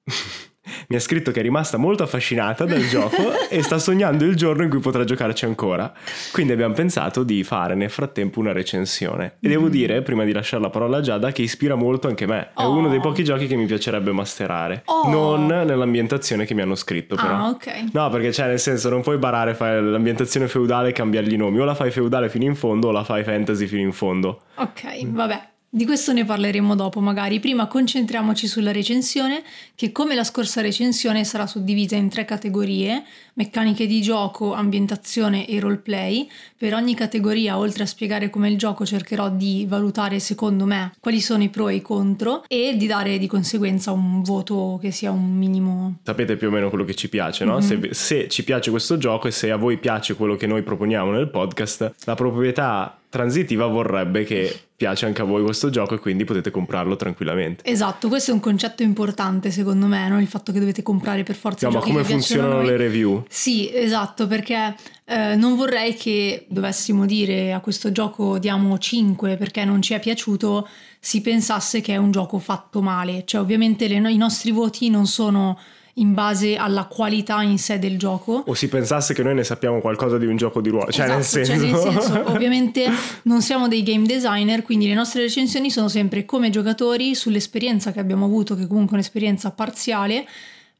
mi ha scritto che è rimasta molto affascinata dal gioco e sta sognando il giorno in cui potrà giocarci ancora. Quindi abbiamo pensato di fare nel frattempo una recensione. E devo Mhm. dire, prima di lasciare la parola a Giada, che ispira molto anche me. È Oh. uno dei pochi giochi che mi piacerebbe masterare. Oh. Non nell'ambientazione che mi hanno scritto, però. Ah, ok. No, perché cioè, nel senso, non puoi barare fare l'ambientazione feudale e cambiargli i nomi. O la fai feudale fino in fondo o la fai fantasy fino in fondo. Ok, vabbè. Di questo ne parleremo dopo magari. Prima concentriamoci sulla recensione, che come la scorsa recensione sarà suddivisa in tre categorie, meccaniche di gioco, ambientazione e roleplay. Per ogni categoria, oltre a spiegare come il gioco, cercherò di valutare secondo me quali sono i pro e i contro e di dare di conseguenza un voto che sia un minimo... Sapete più o meno quello che ci piace, no? Mhm. Se, se ci piace questo gioco e se a voi piace quello che noi proponiamo nel podcast, la proprietà transitiva vorrebbe che piace anche a voi questo gioco e quindi potete comprarlo tranquillamente. Esatto, questo è un concetto importante secondo me, no? il fatto che dovete comprare per forza No, ma come funzionano le review? Sì, esatto, perché eh, non vorrei che dovessimo dire a questo gioco diamo 5 perché non ci è piaciuto, si pensasse che è un gioco fatto male. Cioè, ovviamente le i nostri voti non sono in base alla qualità in sé del gioco. O si pensasse che noi ne sappiamo qualcosa di un gioco di ruolo, cioè nel Esatto, senso... cioè, nel senso, ovviamente non siamo dei game designer, quindi le nostre recensioni sono sempre come giocatori sull'esperienza che abbiamo avuto, che comunque è un'esperienza parziale,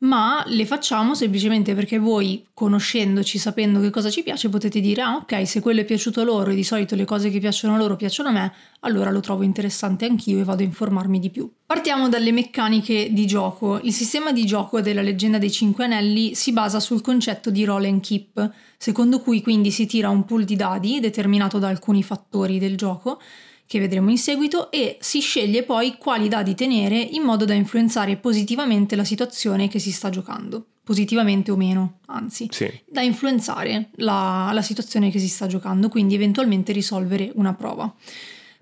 ma le facciamo semplicemente perché voi, conoscendoci, sapendo che cosa ci piace, potete dire, ah ok, se quello è piaciuto a loro e di solito le cose che piacciono a loro piacciono a me, allora lo trovo interessante anch'io e vado a informarmi di più. Partiamo dalle meccaniche di gioco. Il sistema di gioco della leggenda dei Cinque Anelli si basa sul concetto di roll and keep, secondo cui quindi si tira un pool di dadi determinato da alcuni fattori del gioco che vedremo in seguito e si sceglie poi quali dadi tenere in modo da influenzare positivamente la situazione che si sta giocando, positivamente o meno, anzi, Sì. da influenzare la, la situazione che si sta giocando, quindi eventualmente risolvere una prova.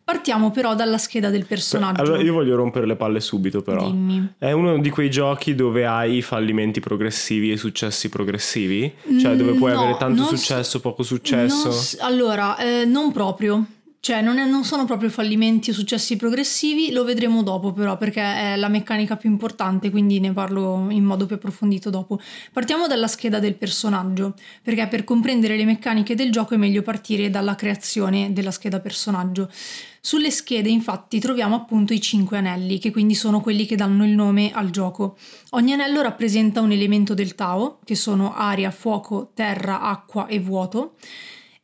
Partiamo però dalla scheda del personaggio. Allora io voglio rompere le palle subito però. Dimmi. È uno di quei giochi dove hai fallimenti progressivi e successi progressivi? Cioè dove puoi No, avere tanto non s- successo, poco successo? S- allora, eh, non proprio. Cioè, non, è- non sono proprio fallimenti o successi progressivi, lo vedremo dopo però, perché è la meccanica più importante, quindi ne parlo in modo più approfondito dopo. Partiamo dalla scheda del personaggio, perché per comprendere le meccaniche del gioco è meglio partire dalla creazione della scheda personaggio. Sulle schede infatti troviamo appunto i cinque anelli, che quindi sono quelli che danno il nome al gioco. Ogni anello rappresenta un elemento del Tao, che sono aria, fuoco, terra, acqua e vuoto,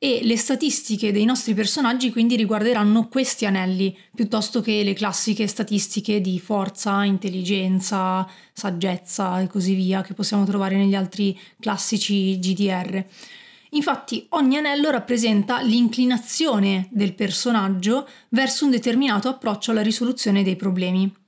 e le statistiche dei nostri personaggi quindi riguarderanno questi anelli, piuttosto che le classiche statistiche di forza, intelligenza, saggezza e così via, che possiamo trovare negli altri classici GDR. Infatti ogni anello rappresenta l'inclinazione del personaggio verso un determinato approccio alla risoluzione dei problemi.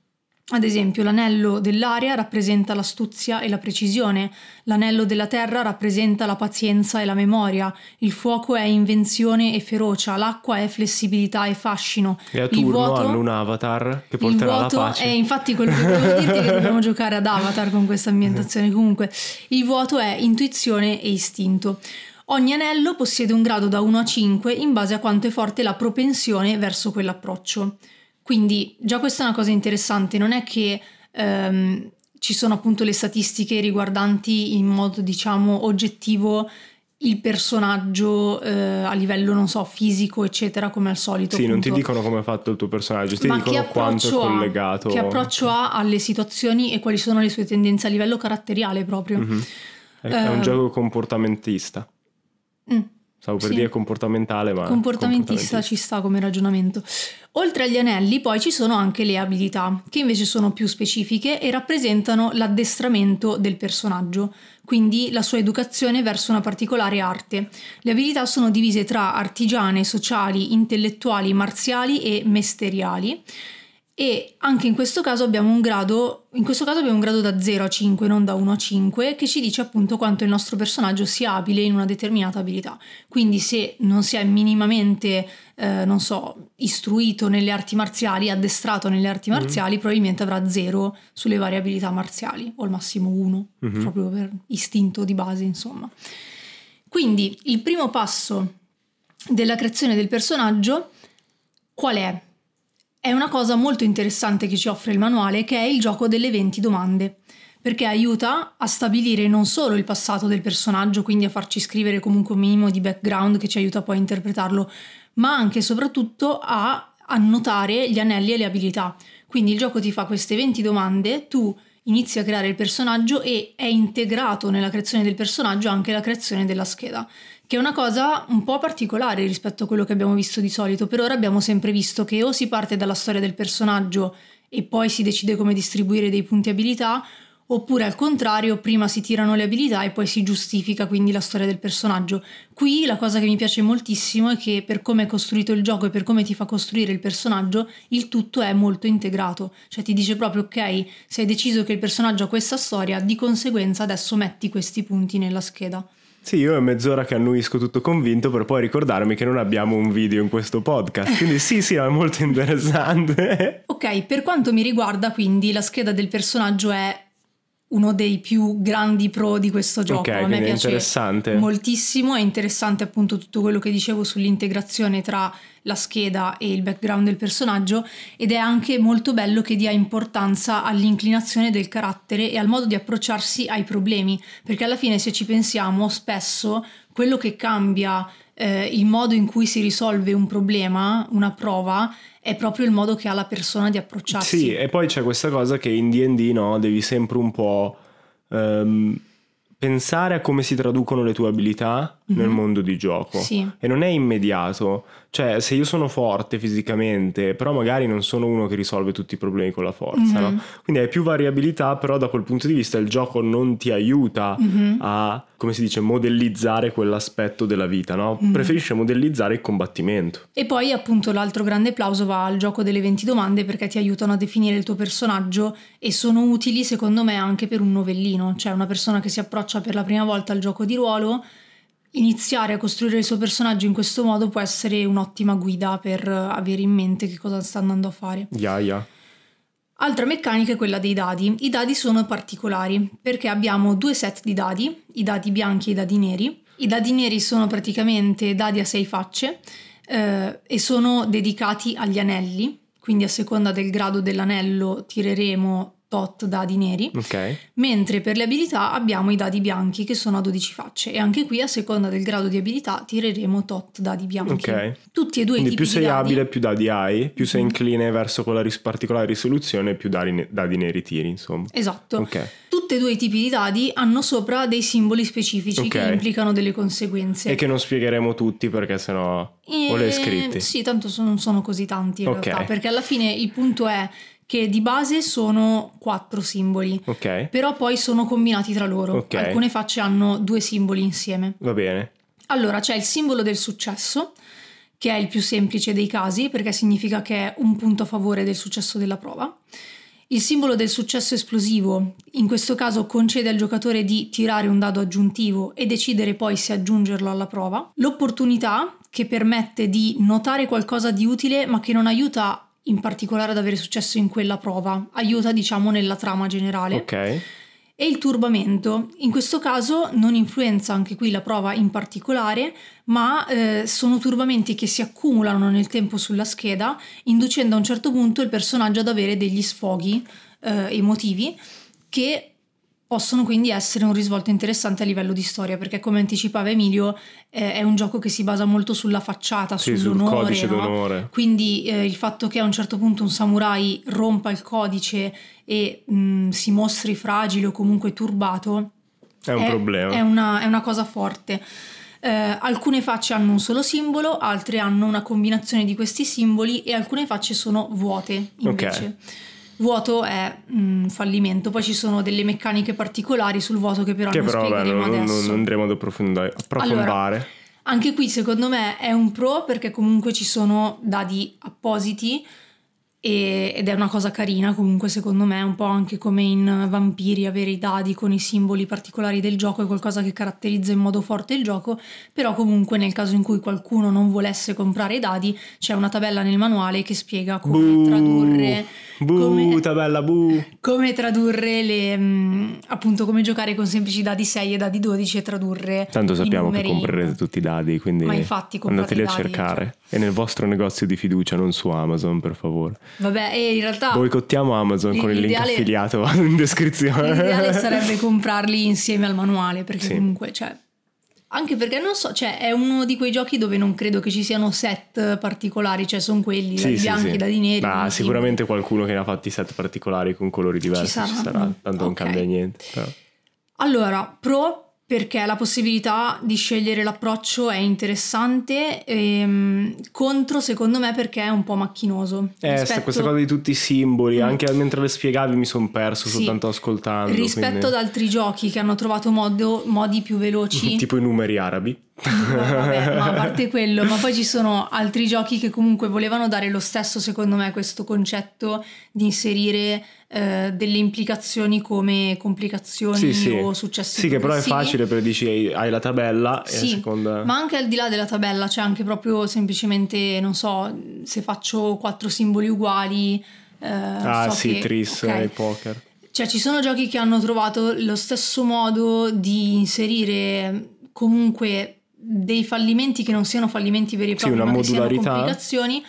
Ad esempio, l'anello dell'aria rappresenta l'astuzia e la precisione, l'anello della terra rappresenta la pazienza e la memoria, il fuoco è invenzione e ferocia, l'acqua è flessibilità e fascino. E a il turno vuoto- hanno un avatar che il porterà la vuoto pace. è infatti quello che volevo dirti che dobbiamo giocare ad Avatar con questa ambientazione. Comunque, il vuoto è intuizione e istinto. Ogni anello possiede un grado da 1 a 5 in base a quanto è forte la propensione verso quell'approccio. Quindi già questa è una cosa interessante, non è che ehm, ci sono appunto le statistiche riguardanti in modo diciamo oggettivo il personaggio eh, a livello non so fisico eccetera come al solito. Sì, non ti appunto. dicono come è fatto il tuo personaggio, ti Ma dicono quanto è ha? collegato. Che approccio ha alle situazioni e quali sono le sue tendenze a livello caratteriale proprio. Mhm. È, è un Eh, gioco comportamentista. Mm, Stavo per Sì. dire comportamentale, ma Comportamentista ci sta come ragionamento. Oltre agli anelli poi ci sono anche le abilità, che invece sono più specifiche e rappresentano l'addestramento del personaggio, quindi la sua educazione verso una particolare arte. Le abilità sono divise tra artigiane, sociali, intellettuali, marziali e mesteriali. E anche in questo caso abbiamo un grado, in questo caso abbiamo un grado da 0 a 5, non da 1 a 5, che ci dice appunto quanto il nostro personaggio sia abile in una determinata abilità. Quindi se non si è minimamente, eh, non so, istruito nelle arti marziali, addestrato nelle arti mm-hmm. marziali, mm. probabilmente avrà 0 sulle varie abilità marziali, o al massimo 1, mm-hmm. proprio per istinto di base, insomma. Quindi il primo passo della creazione del personaggio qual è? È una cosa molto interessante che ci offre il manuale, che è il gioco delle 20 domande, perché aiuta a stabilire non solo il passato del personaggio, quindi a farci scrivere comunque un minimo di background che ci aiuta poi a interpretarlo, ma anche e soprattutto a annotare gli anelli e le abilità. Quindi il gioco ti fa queste 20 domande, tu inizi a creare il personaggio e è integrato nella creazione del personaggio anche la creazione della scheda che è una cosa un po' particolare rispetto a quello che abbiamo visto di solito. Per ora abbiamo sempre visto che o si parte dalla storia del personaggio e poi si decide come distribuire dei punti abilità, oppure al contrario, prima si tirano le abilità e poi si giustifica quindi la storia del personaggio. Qui la cosa che mi piace moltissimo è che per come è costruito il gioco e per come ti fa costruire il personaggio, il tutto è molto integrato, cioè ti dice proprio ok, se hai deciso che il personaggio ha questa storia, di conseguenza adesso metti questi punti nella scheda. Sì, io è mezz'ora che annuisco tutto convinto per poi ricordarmi che non abbiamo un video in questo podcast. Quindi sì, sì, è molto interessante. ok, per quanto mi riguarda, quindi la scheda del personaggio è uno dei più grandi pro di questo gioco. Okay, a me piace moltissimo, è interessante appunto tutto quello che dicevo sull'integrazione tra la scheda e il background del personaggio ed è anche molto bello che dia importanza all'inclinazione del carattere e al modo di approcciarsi ai problemi, perché alla fine se ci pensiamo spesso quello che cambia eh, il modo in cui si risolve un problema, una prova, è proprio il modo che ha la persona di approcciarsi. Sì, e poi c'è questa cosa che in DD no, devi sempre un po'... Um, pensare a come si traducono le tue abilità mm-hmm. nel mondo di gioco. Sì. E non è immediato. Cioè, se io sono forte fisicamente, però magari non sono uno che risolve tutti i problemi con la forza, mm-hmm. no? Quindi hai più variabilità, però da quel punto di vista il gioco non ti aiuta mm-hmm. a, come si dice, modellizzare quell'aspetto della vita, no? Mm-hmm. Preferisce modellizzare il combattimento. E poi, appunto, l'altro grande applauso va al gioco delle 20 domande perché ti aiutano a definire il tuo personaggio e sono utili, secondo me, anche per un novellino, cioè una persona che si approccia per la prima volta al gioco di ruolo iniziare a costruire il suo personaggio in questo modo può essere un'ottima guida per avere in mente che cosa sta andando a fare. Yeah, yeah. Altra meccanica è quella dei dadi. I dadi sono particolari perché abbiamo due set di dadi, i dadi bianchi e i dadi neri. I dadi neri sono praticamente dadi a sei facce eh, e sono dedicati agli anelli, quindi a seconda del grado dell'anello tireremo tot dadi neri, okay. mentre per le abilità abbiamo i dadi bianchi che sono a 12 facce e anche qui a seconda del grado di abilità tireremo tot dadi bianchi. Okay. Tutti e due Quindi i più tipi sei di dadi. abile più dadi hai, più sei mm-hmm. incline verso quella ris- particolare risoluzione più dadi, dadi, neri tiri insomma. Esatto. Okay. Tutti e due i tipi di dadi hanno sopra dei simboli specifici che implicano delle conseguenze. E che non spiegheremo tutti perché sennò... E... O le hai scritti? Sì, tanto non sono così tanti in realtà, perché alla fine il punto è che di base sono quattro simboli, okay. però poi sono combinati tra loro. Okay. Alcune facce hanno due simboli insieme. Va bene. Allora c'è il simbolo del successo, che è il più semplice dei casi, perché significa che è un punto a favore del successo della prova. Il simbolo del successo esplosivo, in questo caso concede al giocatore di tirare un dado aggiuntivo e decidere poi se aggiungerlo alla prova. L'opportunità, che permette di notare qualcosa di utile ma che non aiuta in particolare ad avere successo in quella prova, aiuta diciamo nella trama generale. Ok. E il turbamento, in questo caso non influenza anche qui la prova in particolare, ma eh, sono turbamenti che si accumulano nel tempo sulla scheda, inducendo a un certo punto il personaggio ad avere degli sfoghi eh, emotivi che possono quindi essere un risvolto interessante a livello di storia, perché come anticipava Emilio eh, è un gioco che si basa molto sulla facciata, sì, sull'onore. Sul codice no? d'onore. Quindi eh, il fatto che a un certo punto un samurai rompa il codice e mh, mm, si mostri fragile o comunque turbato è un è, problema. È una, è una cosa forte. Eh, alcune facce hanno un solo simbolo, altre hanno una combinazione di questi simboli e alcune facce sono vuote invece. Okay vuoto è un mm, fallimento. Poi ci sono delle meccaniche particolari sul vuoto che però che non però, spiegheremo beh, non, adesso. Non andremo ad approfondire. Allora, anche qui secondo me è un pro perché comunque ci sono dadi appositi e- ed è una cosa carina comunque secondo me, un po' anche come in Vampiri avere i dadi con i simboli particolari del gioco è qualcosa che caratterizza in modo forte il gioco, però comunque nel caso in cui qualcuno non volesse comprare i dadi c'è una tabella nel manuale che spiega come Buh. tradurre Bu, come- tabella, bu. come tradurre le mh, appunto come giocare con semplici dadi 6 e dadi 12 e tradurre Tanto sappiamo che comprerete tutti i dadi, quindi Ma infatti andateli a dadi, cercare. E nel vostro negozio di fiducia, non su Amazon, per favore. vabbè e in realtà Boicottiamo Amazon con il link affiliato in descrizione. l'ideale sarebbe comprarli insieme al manuale perché Sì. comunque cioè anche perché non so, cioè è uno di quei giochi dove non credo che ci siano set particolari, cioè sono quelli, Sì, dai sì, bianchi, sì. dai neri. Ma sicuramente qualcuno che ne ha fatti set particolari con colori diversi ci saranno. sarà, tanto non Ok. cambia niente. però. Allora, pro perché la possibilità di scegliere l'approccio è interessante, ehm, contro secondo me perché è un po' macchinoso. Eh, Rispetto- questa cosa di tutti i simboli, Mm. anche mentre le spiegavi mi sono perso Sì. soltanto ascoltando. Rispetto quindi- ad altri giochi che hanno trovato modo- modi più veloci, tipo i numeri arabi. Vabbè, ma a parte quello, ma poi ci sono altri giochi che comunque volevano dare lo stesso, secondo me, questo concetto di inserire eh, delle implicazioni come complicazioni Sì, sì. o successi Sì, che però è facile perché dici hai- la tabella e Sì, seconda... ma anche al di là della tabella c'è anche proprio semplicemente, non so, se faccio quattro simboli uguali. eh, Ah so sì, che- Tris ok. e poker. Cioè, ci sono giochi che hanno trovato lo stesso modo di inserire comunque dei fallimenti che non siano fallimenti veri e Sì, propri, una ma che siano modularità. complicazioni,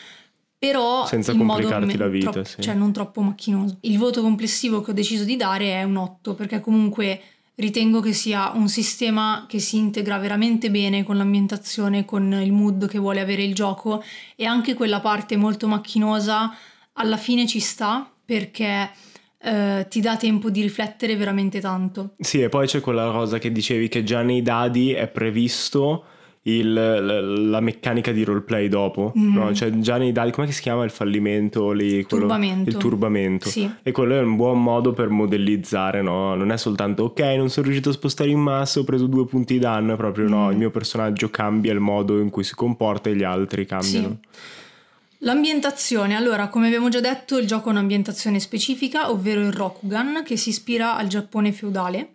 però Senza complicarti me- la vita, tro- sì. cioè non troppo macchinoso. Il voto complessivo che ho deciso di dare è un 8, perché comunque ritengo che sia un sistema che si integra veramente bene con l'ambientazione, con il mood che vuole avere il gioco e anche quella parte molto macchinosa alla fine ci sta perché eh, ti dà tempo di riflettere veramente tanto. Sì, e poi c'è quella cosa che dicevi che già nei dadi è previsto il- la, la meccanica di roleplay dopo, Mhm. no? Cioè già nei dadi, come si chiama il fallimento lì? Quello- Turbamento. Il turbamento. Sì. E quello è un buon modo per modellizzare, no? Non è soltanto ok, non sono riuscito a spostare in massa, ho preso due punti di danno, è proprio no, Mm. il mio personaggio cambia il modo in cui si comporta e gli altri cambiano. L'ambientazione, allora, come abbiamo già detto, il gioco ha un'ambientazione specifica, ovvero il Rokugan, che si ispira al Giappone feudale,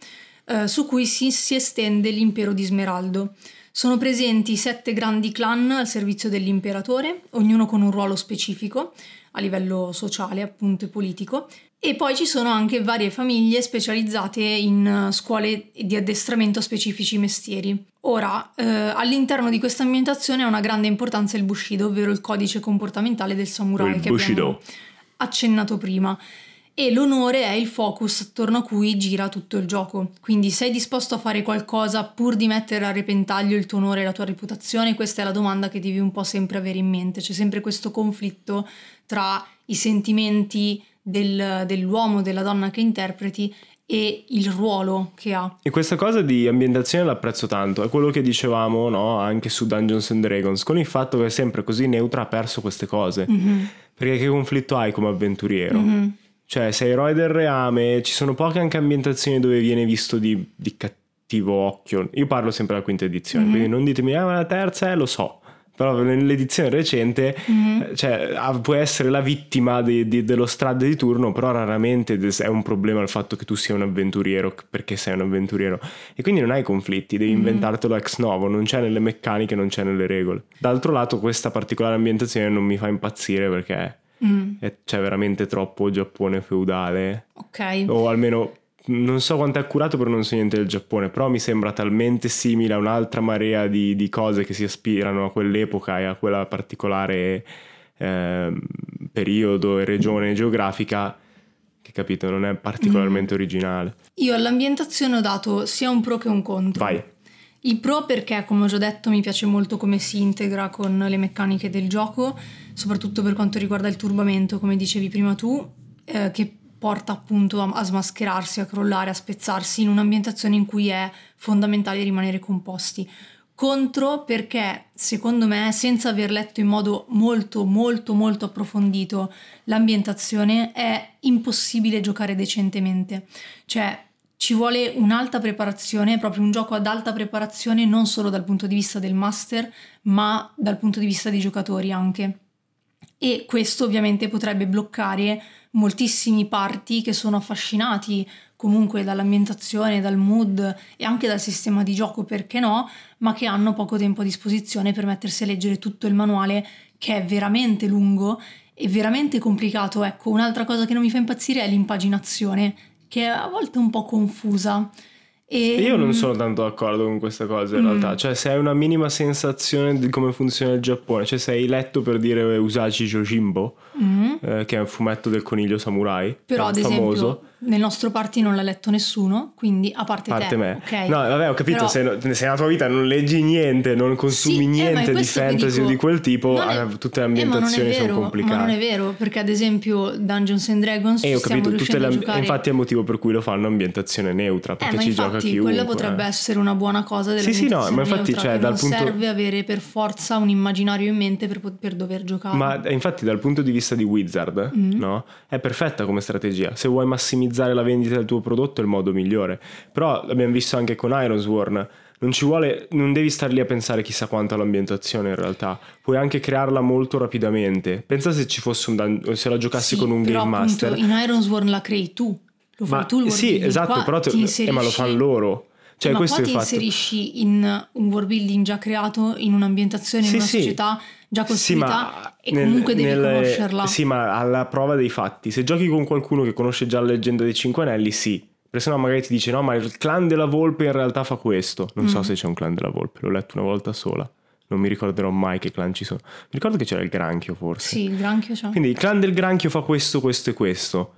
eh, su cui si, si estende l'impero di Smeraldo. Sono presenti sette grandi clan al servizio dell'imperatore, ognuno con un ruolo specifico a livello sociale, appunto, e politico. E poi ci sono anche varie famiglie specializzate in eh, scuole di addestramento a specifici mestieri. Ora, eh, all'interno di questa ambientazione ha una grande importanza il Bushido, ovvero il codice comportamentale del samurai Il che Bushido. abbiamo accennato prima. E l'onore è il focus attorno a cui gira tutto il gioco. Quindi sei disposto a fare qualcosa pur di mettere a repentaglio il tuo onore e la tua reputazione? Questa è la domanda che devi un po' sempre avere in mente. C'è sempre questo conflitto tra i sentimenti del- dell'uomo, della donna che interpreti e il ruolo che ha. E questa cosa di ambientazione l'apprezzo tanto, è quello che dicevamo no, anche su Dungeons and Dragons, con il fatto che è sempre così neutra ha perso queste cose. Mhm, Perché che conflitto hai come avventuriero? mhm. Cioè, sei eroe del reame, ci sono poche anche ambientazioni dove viene visto di, di cattivo occhio. Io parlo sempre della quinta edizione, Mhm. quindi non ditemi, ah, ma la terza è, lo so. Però nell'edizione recente, Mhm. eh, cioè, puoi essere la vittima di- di- dello strade di turno, però raramente è un problema il fatto che tu sia un avventuriero perché sei un avventuriero. E quindi non hai conflitti, devi Mhm. inventartelo ex novo, non c'è nelle meccaniche, non c'è nelle regole. D'altro lato, questa particolare ambientazione non mi fa impazzire perché Mm, e c'è veramente troppo Giappone feudale. Ok. o almeno non so quanto è accurato però non so niente del Giappone. Però mi sembra talmente simile a un'altra marea di, di cose che si aspirano a quell'epoca e a quella particolare ehm, periodo e regione geografica che capito non è particolarmente originale. Io all'ambientazione ho dato sia un pro che un contro. vai Il pro perché, come ho già detto, mi piace molto come si integra con le meccaniche del gioco, soprattutto per quanto riguarda il turbamento, come dicevi prima tu, eh, che porta appunto a, a smascherarsi, a crollare, a spezzarsi in un'ambientazione in cui è fondamentale rimanere composti. Contro perché, secondo me, senza aver letto in modo molto, molto, molto approfondito l'ambientazione, è impossibile giocare decentemente. Cioè, ci vuole un'alta preparazione, proprio un gioco ad alta preparazione non solo dal punto di vista del master, ma dal punto di vista dei giocatori anche. e questo ovviamente potrebbe bloccare moltissimi parti che sono affascinati comunque dall'ambientazione, dal mood e anche dal sistema di gioco, perché no, ma che hanno poco tempo a disposizione per mettersi a leggere tutto il manuale che è veramente lungo e veramente complicato. Ecco, un'altra cosa che non mi fa impazzire è l'impaginazione, che è a volte un po' confusa. E... Io non sono tanto d'accordo con questa cosa in mm. realtà, cioè se hai una minima sensazione di come funziona il Giappone, cioè se hai letto per dire Usachi Jojimbo, mm. eh, che è un fumetto del coniglio samurai, però ad famoso. esempio nel nostro party non l'ha letto nessuno, quindi a parte, parte te. me. Okay. No, vabbè, ho capito, Però... se, se, nella tua vita non leggi niente, non consumi sì, eh, niente eh, di fantasy dico, o di quel tipo, è... Eh, tutte le ambientazioni eh, vero, sono complicate. Ma non è vero, perché ad esempio Dungeons and Dragons eh, ho capito, tutte le, giocare... infatti è il motivo per cui lo fanno ambientazione neutra, perché eh, ci infatti, gioca chiunque. quella potrebbe essere una buona cosa della Sì, sì, no, ma infatti neutra, cioè, dal non punto serve avere per forza un immaginario in mente per, per dover giocare. Ma infatti dal punto di vista di Wizard, mm-hmm. no? È perfetta come strategia. Se vuoi massimizzare la vendita del tuo prodotto è il modo migliore. Però l'abbiamo visto anche con Ironsworn. Non ci vuole, non devi star lì a pensare chissà quanto all'ambientazione in realtà, puoi anche crearla molto rapidamente. Pensa se ci fosse un se la giocassi sì, con un game master. In Ironsworn la crei tu, lo fai ma, tu il Sì, esatto, qua, però te, eh, ma lo fanno loro. Cioè, ma questo poi ti fatto... inserisci in un world building già creato, in un'ambientazione, in una sì. società già costruita sì, e comunque nel, devi nel, conoscerla. Sì, ma alla prova dei fatti, se giochi con qualcuno che conosce già la leggenda dei Cinque Anelli, sì. Perché sennò magari ti dice no, ma il clan della volpe in realtà fa questo. Non mm. so se c'è un clan della volpe, l'ho letto una volta sola. Non mi ricorderò mai che clan ci sono. Mi ricordo che c'era il granchio forse. Sì, il granchio c'è. Quindi il clan del granchio fa questo, questo e questo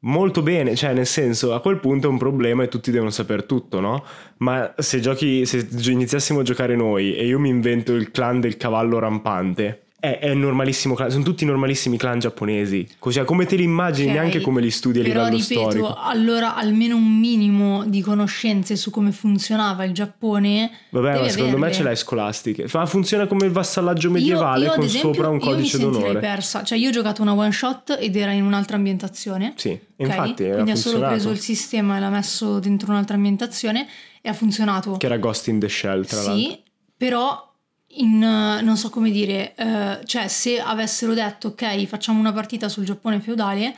molto bene, cioè nel senso a quel punto è un problema e tutti devono sapere tutto, no? Ma se giochi, se iniziassimo a giocare noi e io mi invento il clan del cavallo rampante, è, è normalissimo sono tutti normalissimi clan giapponesi, cioè come te li immagini, okay. neanche come li studi a Però, livello ripeto, storico. allora almeno un minimo di conoscenze su come funzionava il Giappone. Vabbè, ma secondo averle. me ce l'hai scolastiche. Ma funziona come il vassallaggio medievale io, io, con esempio, sopra un codice io mi d'onore. persa, cioè io ho giocato una one shot ed era in un'altra ambientazione. Sì, okay? infatti Quindi ha solo preso il sistema e l'ha messo dentro un'altra ambientazione e ha funzionato. Che era Ghost in the Shell, tra sì, l'altro. Sì, però in, eh, non so come dire, uh, cioè se avessero detto ok facciamo una partita sul Giappone feudale,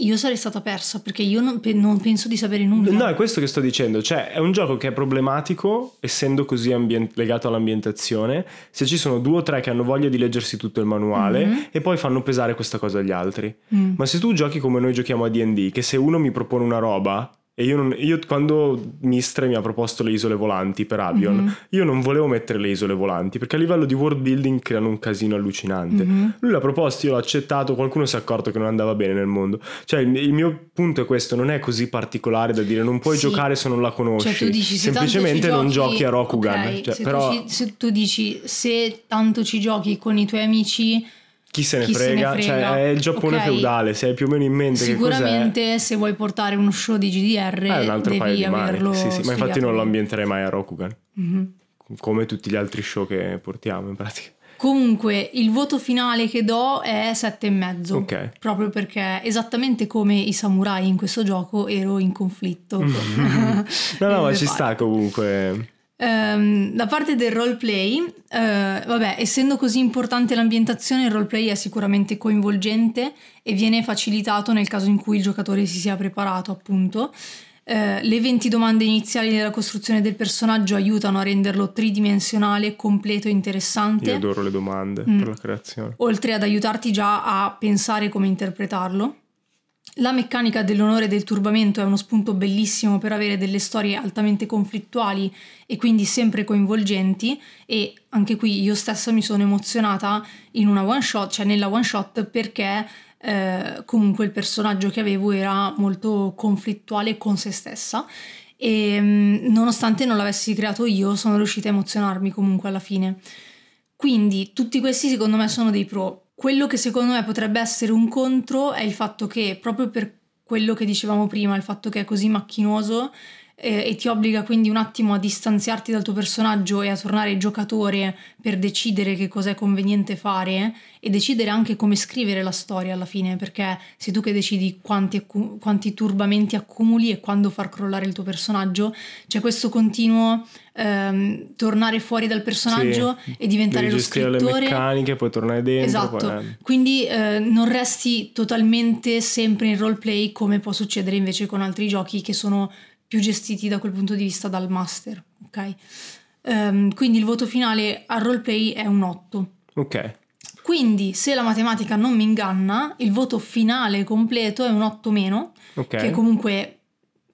io sarei stata persa perché io non, non, penso di sapere nulla. No, è questo che sto dicendo, cioè è un gioco che è problematico essendo così ambient- legato all'ambientazione, se ci sono due o tre che hanno voglia di leggersi tutto il manuale mm-hmm. e poi fanno pesare questa cosa agli altri. Mm. Ma se tu giochi come noi giochiamo a DD, che se uno mi propone una roba e io, non, io, quando Mistre mi ha proposto le isole volanti per Avion, mm-hmm. io non volevo mettere le isole volanti perché a livello di world building creano un casino allucinante. Mm-hmm. Lui l'ha proposto, io l'ho accettato, qualcuno si è accorto che non andava bene nel mondo. Cioè, il, mio punto è questo: non è così particolare da dire non puoi sì. giocare se non la conosci. Cioè, dici, Semplicemente non giochi... giochi a Rokugan. Okay, cioè, se, però... tu ci, se tu dici se tanto ci giochi con i tuoi amici chi se ne, chi frega? se ne frega? Cioè, è il Giappone okay. feudale, se hai più o meno in mente Sicuramente se vuoi portare uno show di GDR eh, un altro devi averlo Sì, sì, ma infatti non lo ambienterei mai a Rokugan. Mm-hmm. Come tutti gli altri show che portiamo in pratica. Comunque, il voto finale che do è 7,5. Ok. Proprio perché esattamente come i samurai in questo gioco ero in conflitto. no, no, ma ci sta comunque. Um, da parte del roleplay, uh, vabbè, essendo così importante l'ambientazione, il roleplay è sicuramente coinvolgente e viene facilitato nel caso in cui il giocatore si sia preparato, appunto. Uh, le 20 domande iniziali della costruzione del personaggio aiutano a renderlo tridimensionale, completo e interessante. Io adoro le domande mm. per la creazione. Oltre ad aiutarti già a pensare come interpretarlo. La meccanica dell'onore del turbamento è uno spunto bellissimo per avere delle storie altamente conflittuali e quindi sempre coinvolgenti e anche qui io stessa mi sono emozionata in una one shot, cioè nella one shot perché eh, comunque il personaggio che avevo era molto conflittuale con se stessa e mm, nonostante non l'avessi creato io sono riuscita a emozionarmi comunque alla fine. Quindi tutti questi secondo me sono dei pro quello che secondo me potrebbe essere un contro è il fatto che proprio per quello che dicevamo prima, il fatto che è così macchinoso, eh, e ti obbliga quindi un attimo a distanziarti dal tuo personaggio e a tornare giocatore per decidere che cos'è conveniente fare e decidere anche come scrivere la storia alla fine, perché sei tu che decidi quanti, quanti turbamenti accumuli e quando far crollare il tuo personaggio, c'è questo continuo ehm, tornare fuori dal personaggio Sì, e diventare Devi lo scrittore. le meccaniche, poi tornare dentro. Esatto, poi- eh. quindi eh, non resti totalmente sempre in roleplay come può succedere invece con altri giochi che sono più gestiti da quel punto di vista dal master, ok? Ehm, quindi il voto finale al roleplay è un 8. Ok. Quindi se la matematica non mi inganna, il voto finale completo è un 8 meno, Ok. che comunque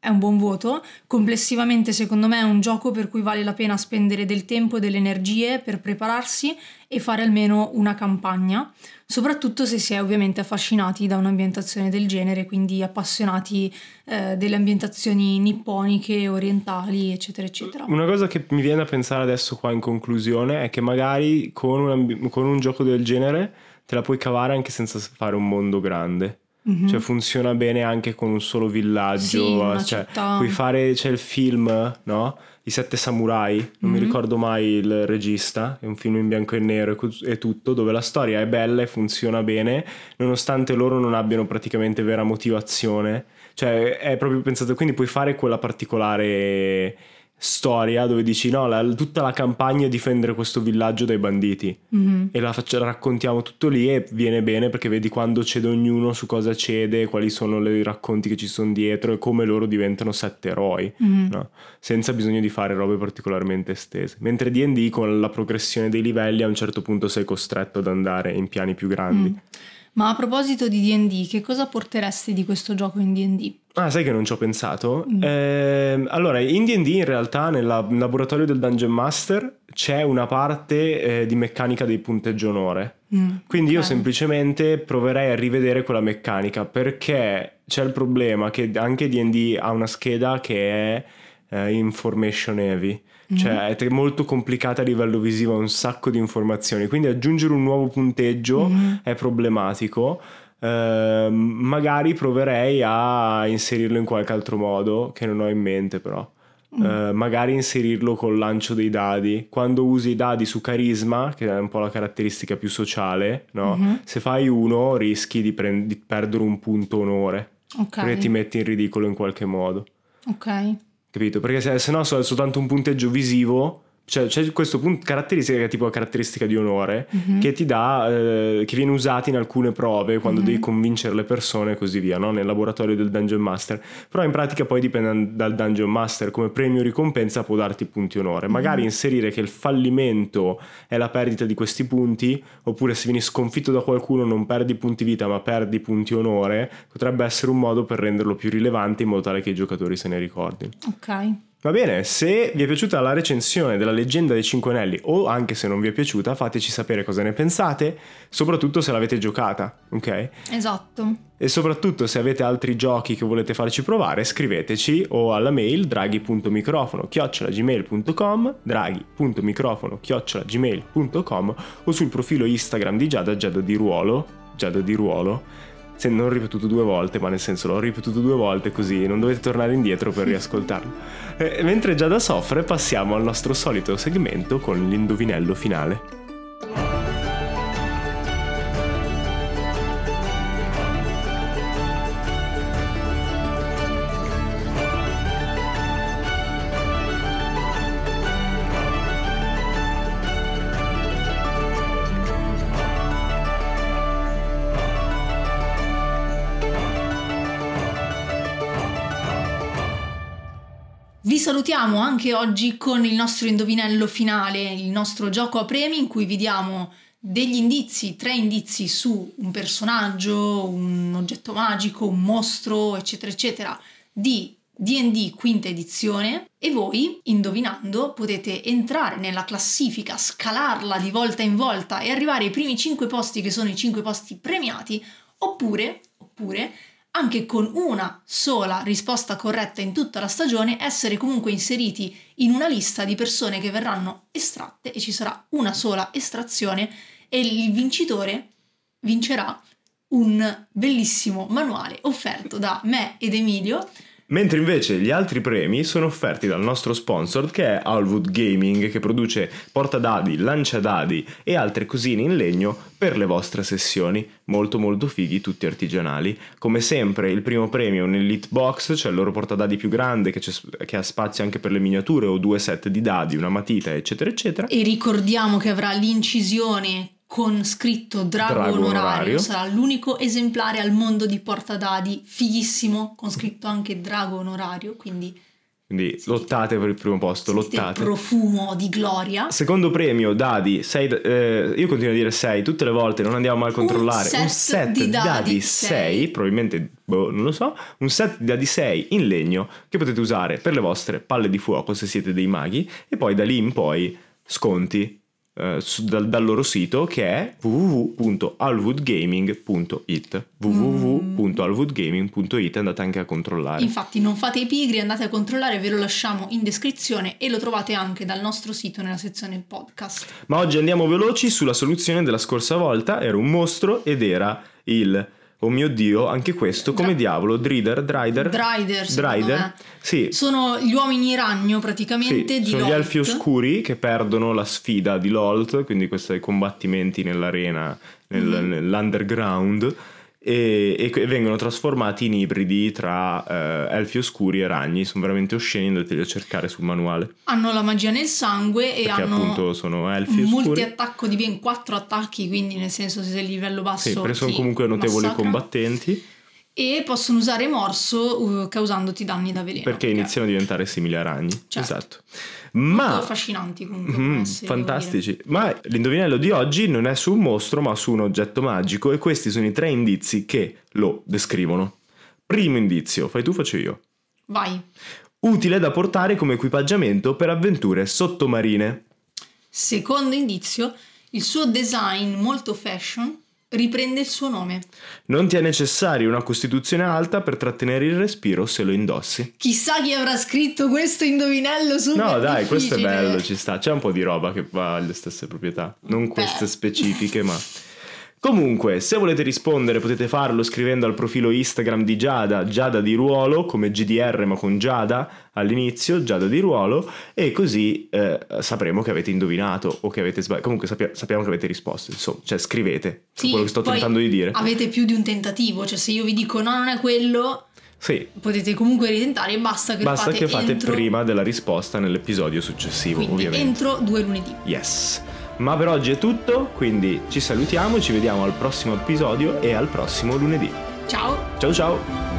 è un buon voto. Complessivamente, secondo me, è un gioco per cui vale la pena spendere del tempo e delle energie per prepararsi e fare almeno una campagna, soprattutto se si è ovviamente affascinati da un'ambientazione del genere, quindi appassionati eh, delle ambientazioni nipponiche, orientali, eccetera, eccetera. Una cosa che mi viene da pensare adesso qua in conclusione è che magari con un, ambi- con un gioco del genere te la puoi cavare anche senza fare un mondo grande. Mhm. Cioè funziona bene anche con un solo villaggio. Sì, una cioè, puoi fare, c'è il film, no? I Sette Samurai, non mi Mhm. ricordo mai il regista, è un film in bianco e nero e tutto, dove la storia è bella e funziona bene, nonostante loro non abbiano praticamente vera motivazione. Cioè è proprio pensato, quindi puoi fare quella particolare storia dove dici no, la- tutta la campagna è difendere questo villaggio dai banditi Mhm. e la faccia- raccontiamo tutto lì e viene bene perché vedi quando cede ognuno, su cosa cede, quali sono i racconti che ci sono dietro e come loro diventano sette eroi, Mhm. no? senza bisogno di fare robe particolarmente estese. Mentre D&D con la progressione dei livelli a un certo punto sei costretto ad andare in piani più grandi. Mm. Ma a proposito di DD, che cosa porteresti di questo gioco in DD? Ah, sai che non ci ho pensato? Mm. Ehm, allora, in D&D in realtà nel lab- laboratorio del Dungeon Master c'è una parte eh, di meccanica dei punteggio onore. Mm, Quindi io ok. semplicemente proverei a rivedere quella meccanica perché c'è il problema che anche D&D ha una scheda che è eh, information heavy, Mhm. cioè è molto complicata a livello visivo, ha un sacco di informazioni, quindi aggiungere un nuovo punteggio Mhm. è problematico. Ehm, magari proverei a inserirlo in qualche altro modo che non ho in mente però. Eh, magari inserirlo col lancio dei dadi. Quando usi i dadi su carisma, che è un po' la caratteristica più sociale, no? Mhm. se fai uno rischi di, prend- di perdere un punto onore Ok. perché ti metti in ridicolo in qualche modo. Ok. Capito? Perché se, se no so- è soltanto un punteggio visivo. Cioè, c'è questo punto caratteristica che è tipo la caratteristica di onore Mhm. che ti dà, eh, che viene usata in alcune prove quando Mhm. devi convincere le persone e così via, no? nel laboratorio del Dungeon Master. Però in pratica poi dipende dal Dungeon Master, come premio ricompensa può darti punti onore. Magari Mhm. inserire che il fallimento è la perdita di questi punti, oppure se vieni sconfitto da qualcuno non perdi punti vita ma perdi punti onore, potrebbe essere un modo per renderlo più rilevante in modo tale che i giocatori se ne ricordino. Ok. Va bene, se vi è piaciuta la recensione della leggenda dei Cinque Anelli o anche se non vi è piaciuta, fateci sapere cosa ne pensate, soprattutto se l'avete giocata, ok? Esatto. E soprattutto se avete altri giochi che volete farci provare, scriveteci o alla mail draghi.microfono chiocciolagmail.com draghi.microfono chiocciolagmail.com o sul profilo Instagram di Giada Giada di Ruolo Giada di Ruolo se non ripetuto due volte, ma nel senso l'ho ripetuto due volte così non dovete tornare indietro per riascoltarlo. Eh, mentre Giada soffre, passiamo al nostro solito segmento con l'indovinello finale. Salutiamo anche oggi con il nostro indovinello finale, il nostro gioco a premi in cui vi diamo degli indizi, tre indizi su un personaggio, un oggetto magico, un mostro, eccetera, eccetera, di D&D quinta edizione. E voi, indovinando, potete entrare nella classifica, scalarla di volta in volta e arrivare ai primi 5 posti che sono i 5 posti premiati, oppure, oppure anche con una sola risposta corretta in tutta la stagione, essere comunque inseriti in una lista di persone che verranno estratte e ci sarà una sola estrazione e il vincitore vincerà un bellissimo manuale offerto da me ed Emilio Mentre invece gli altri premi sono offerti dal nostro sponsor che è Alwood Gaming che produce portadadi, lanciadadi e altre cosine in legno per le vostre sessioni. Molto molto fighi, tutti artigianali. Come sempre il primo premio è un Elite Box, cioè il loro portadadi più grande che, che ha spazio anche per le miniature o due set di dadi, una matita eccetera eccetera. E ricordiamo che avrà l'incisione con scritto Drago, Drago onorario. onorario. sarà l'unico esemplare al mondo di portadadi fighissimo con scritto anche Drago onorario, quindi quindi sì. lottate per il primo posto, lottate. profumo di gloria. Secondo premio, dadi, sei, eh, io continuo a dire 6 tutte le volte, non andiamo mai a controllare. Un set, un set di dadi 6, probabilmente, boh, non lo so, un set di dadi 6 in legno che potete usare per le vostre palle di fuoco se siete dei maghi e poi da lì in poi sconti eh, su, dal, dal, loro sito che è www.alwoodgaming.it www.alwoodgaming.it andate anche a controllare. Infatti non fate i pigri andate a controllare ve lo lasciamo in descrizione e lo trovate anche dal nostro sito nella sezione podcast. Ma oggi andiamo veloci sulla soluzione della scorsa volta era un mostro ed era il Oh mio dio, anche questo, come Dra- diavolo? Drider? Drider? Drider, Drider? Sì. Sono gli uomini ragno praticamente sì, di sono Lolt. gli elfi oscuri che perdono la sfida di Lolt, quindi questi combattimenti nell'arena, nel, mm-hmm. nell'underground e, e, vengono trasformati in ibridi tra eh, elfi oscuri e ragni. Sono veramente osceni, andateli a cercare sul manuale. Hanno la magia nel sangue e Perché hanno appunto sono elfi oscuri. multi-attacco di ben 4 attacchi, quindi nel senso se sei livello basso. Sì, perché sono comunque notevoli massacra. combattenti. E possono usare morso uh, causandoti danni da veleno. Perché iniziano a diventare simili a ragni. Certo. Esatto. Ma... Molto affascinanti comunque. Mm, fantastici. Ma l'indovinello di oggi non è su un mostro ma su un oggetto magico e questi sono i tre indizi che lo descrivono. Primo indizio, fai tu, faccio io. Vai. Utile da portare come equipaggiamento per avventure sottomarine. Secondo indizio, il suo design molto fashion riprende il suo nome. Non ti è necessaria una costituzione alta per trattenere il respiro se lo indossi. Chissà chi avrà scritto questo indovinello su. No, dai, difficile. questo è bello, ci sta. C'è un po' di roba che va alle stesse proprietà. Non Beh. queste specifiche, ma. Comunque, se volete rispondere potete farlo scrivendo al profilo Instagram di Giada, Giada di Ruolo, come GDR ma con Giada all'inizio, Giada di Ruolo, e così eh, sapremo che avete indovinato o che avete sbagliato. Comunque sappia- sappiamo che avete risposto, insomma, cioè scrivete sì, quello che sto tentando di dire. Avete più di un tentativo, cioè se io vi dico no, non è quello, sì. Potete comunque ritentare basta che basta fate che fate entro... prima della risposta nell'episodio successivo, Quindi, ovviamente. entro due lunedì. Yes. Ma per oggi è tutto, quindi ci salutiamo, ci vediamo al prossimo episodio e al prossimo lunedì. Ciao. Ciao ciao.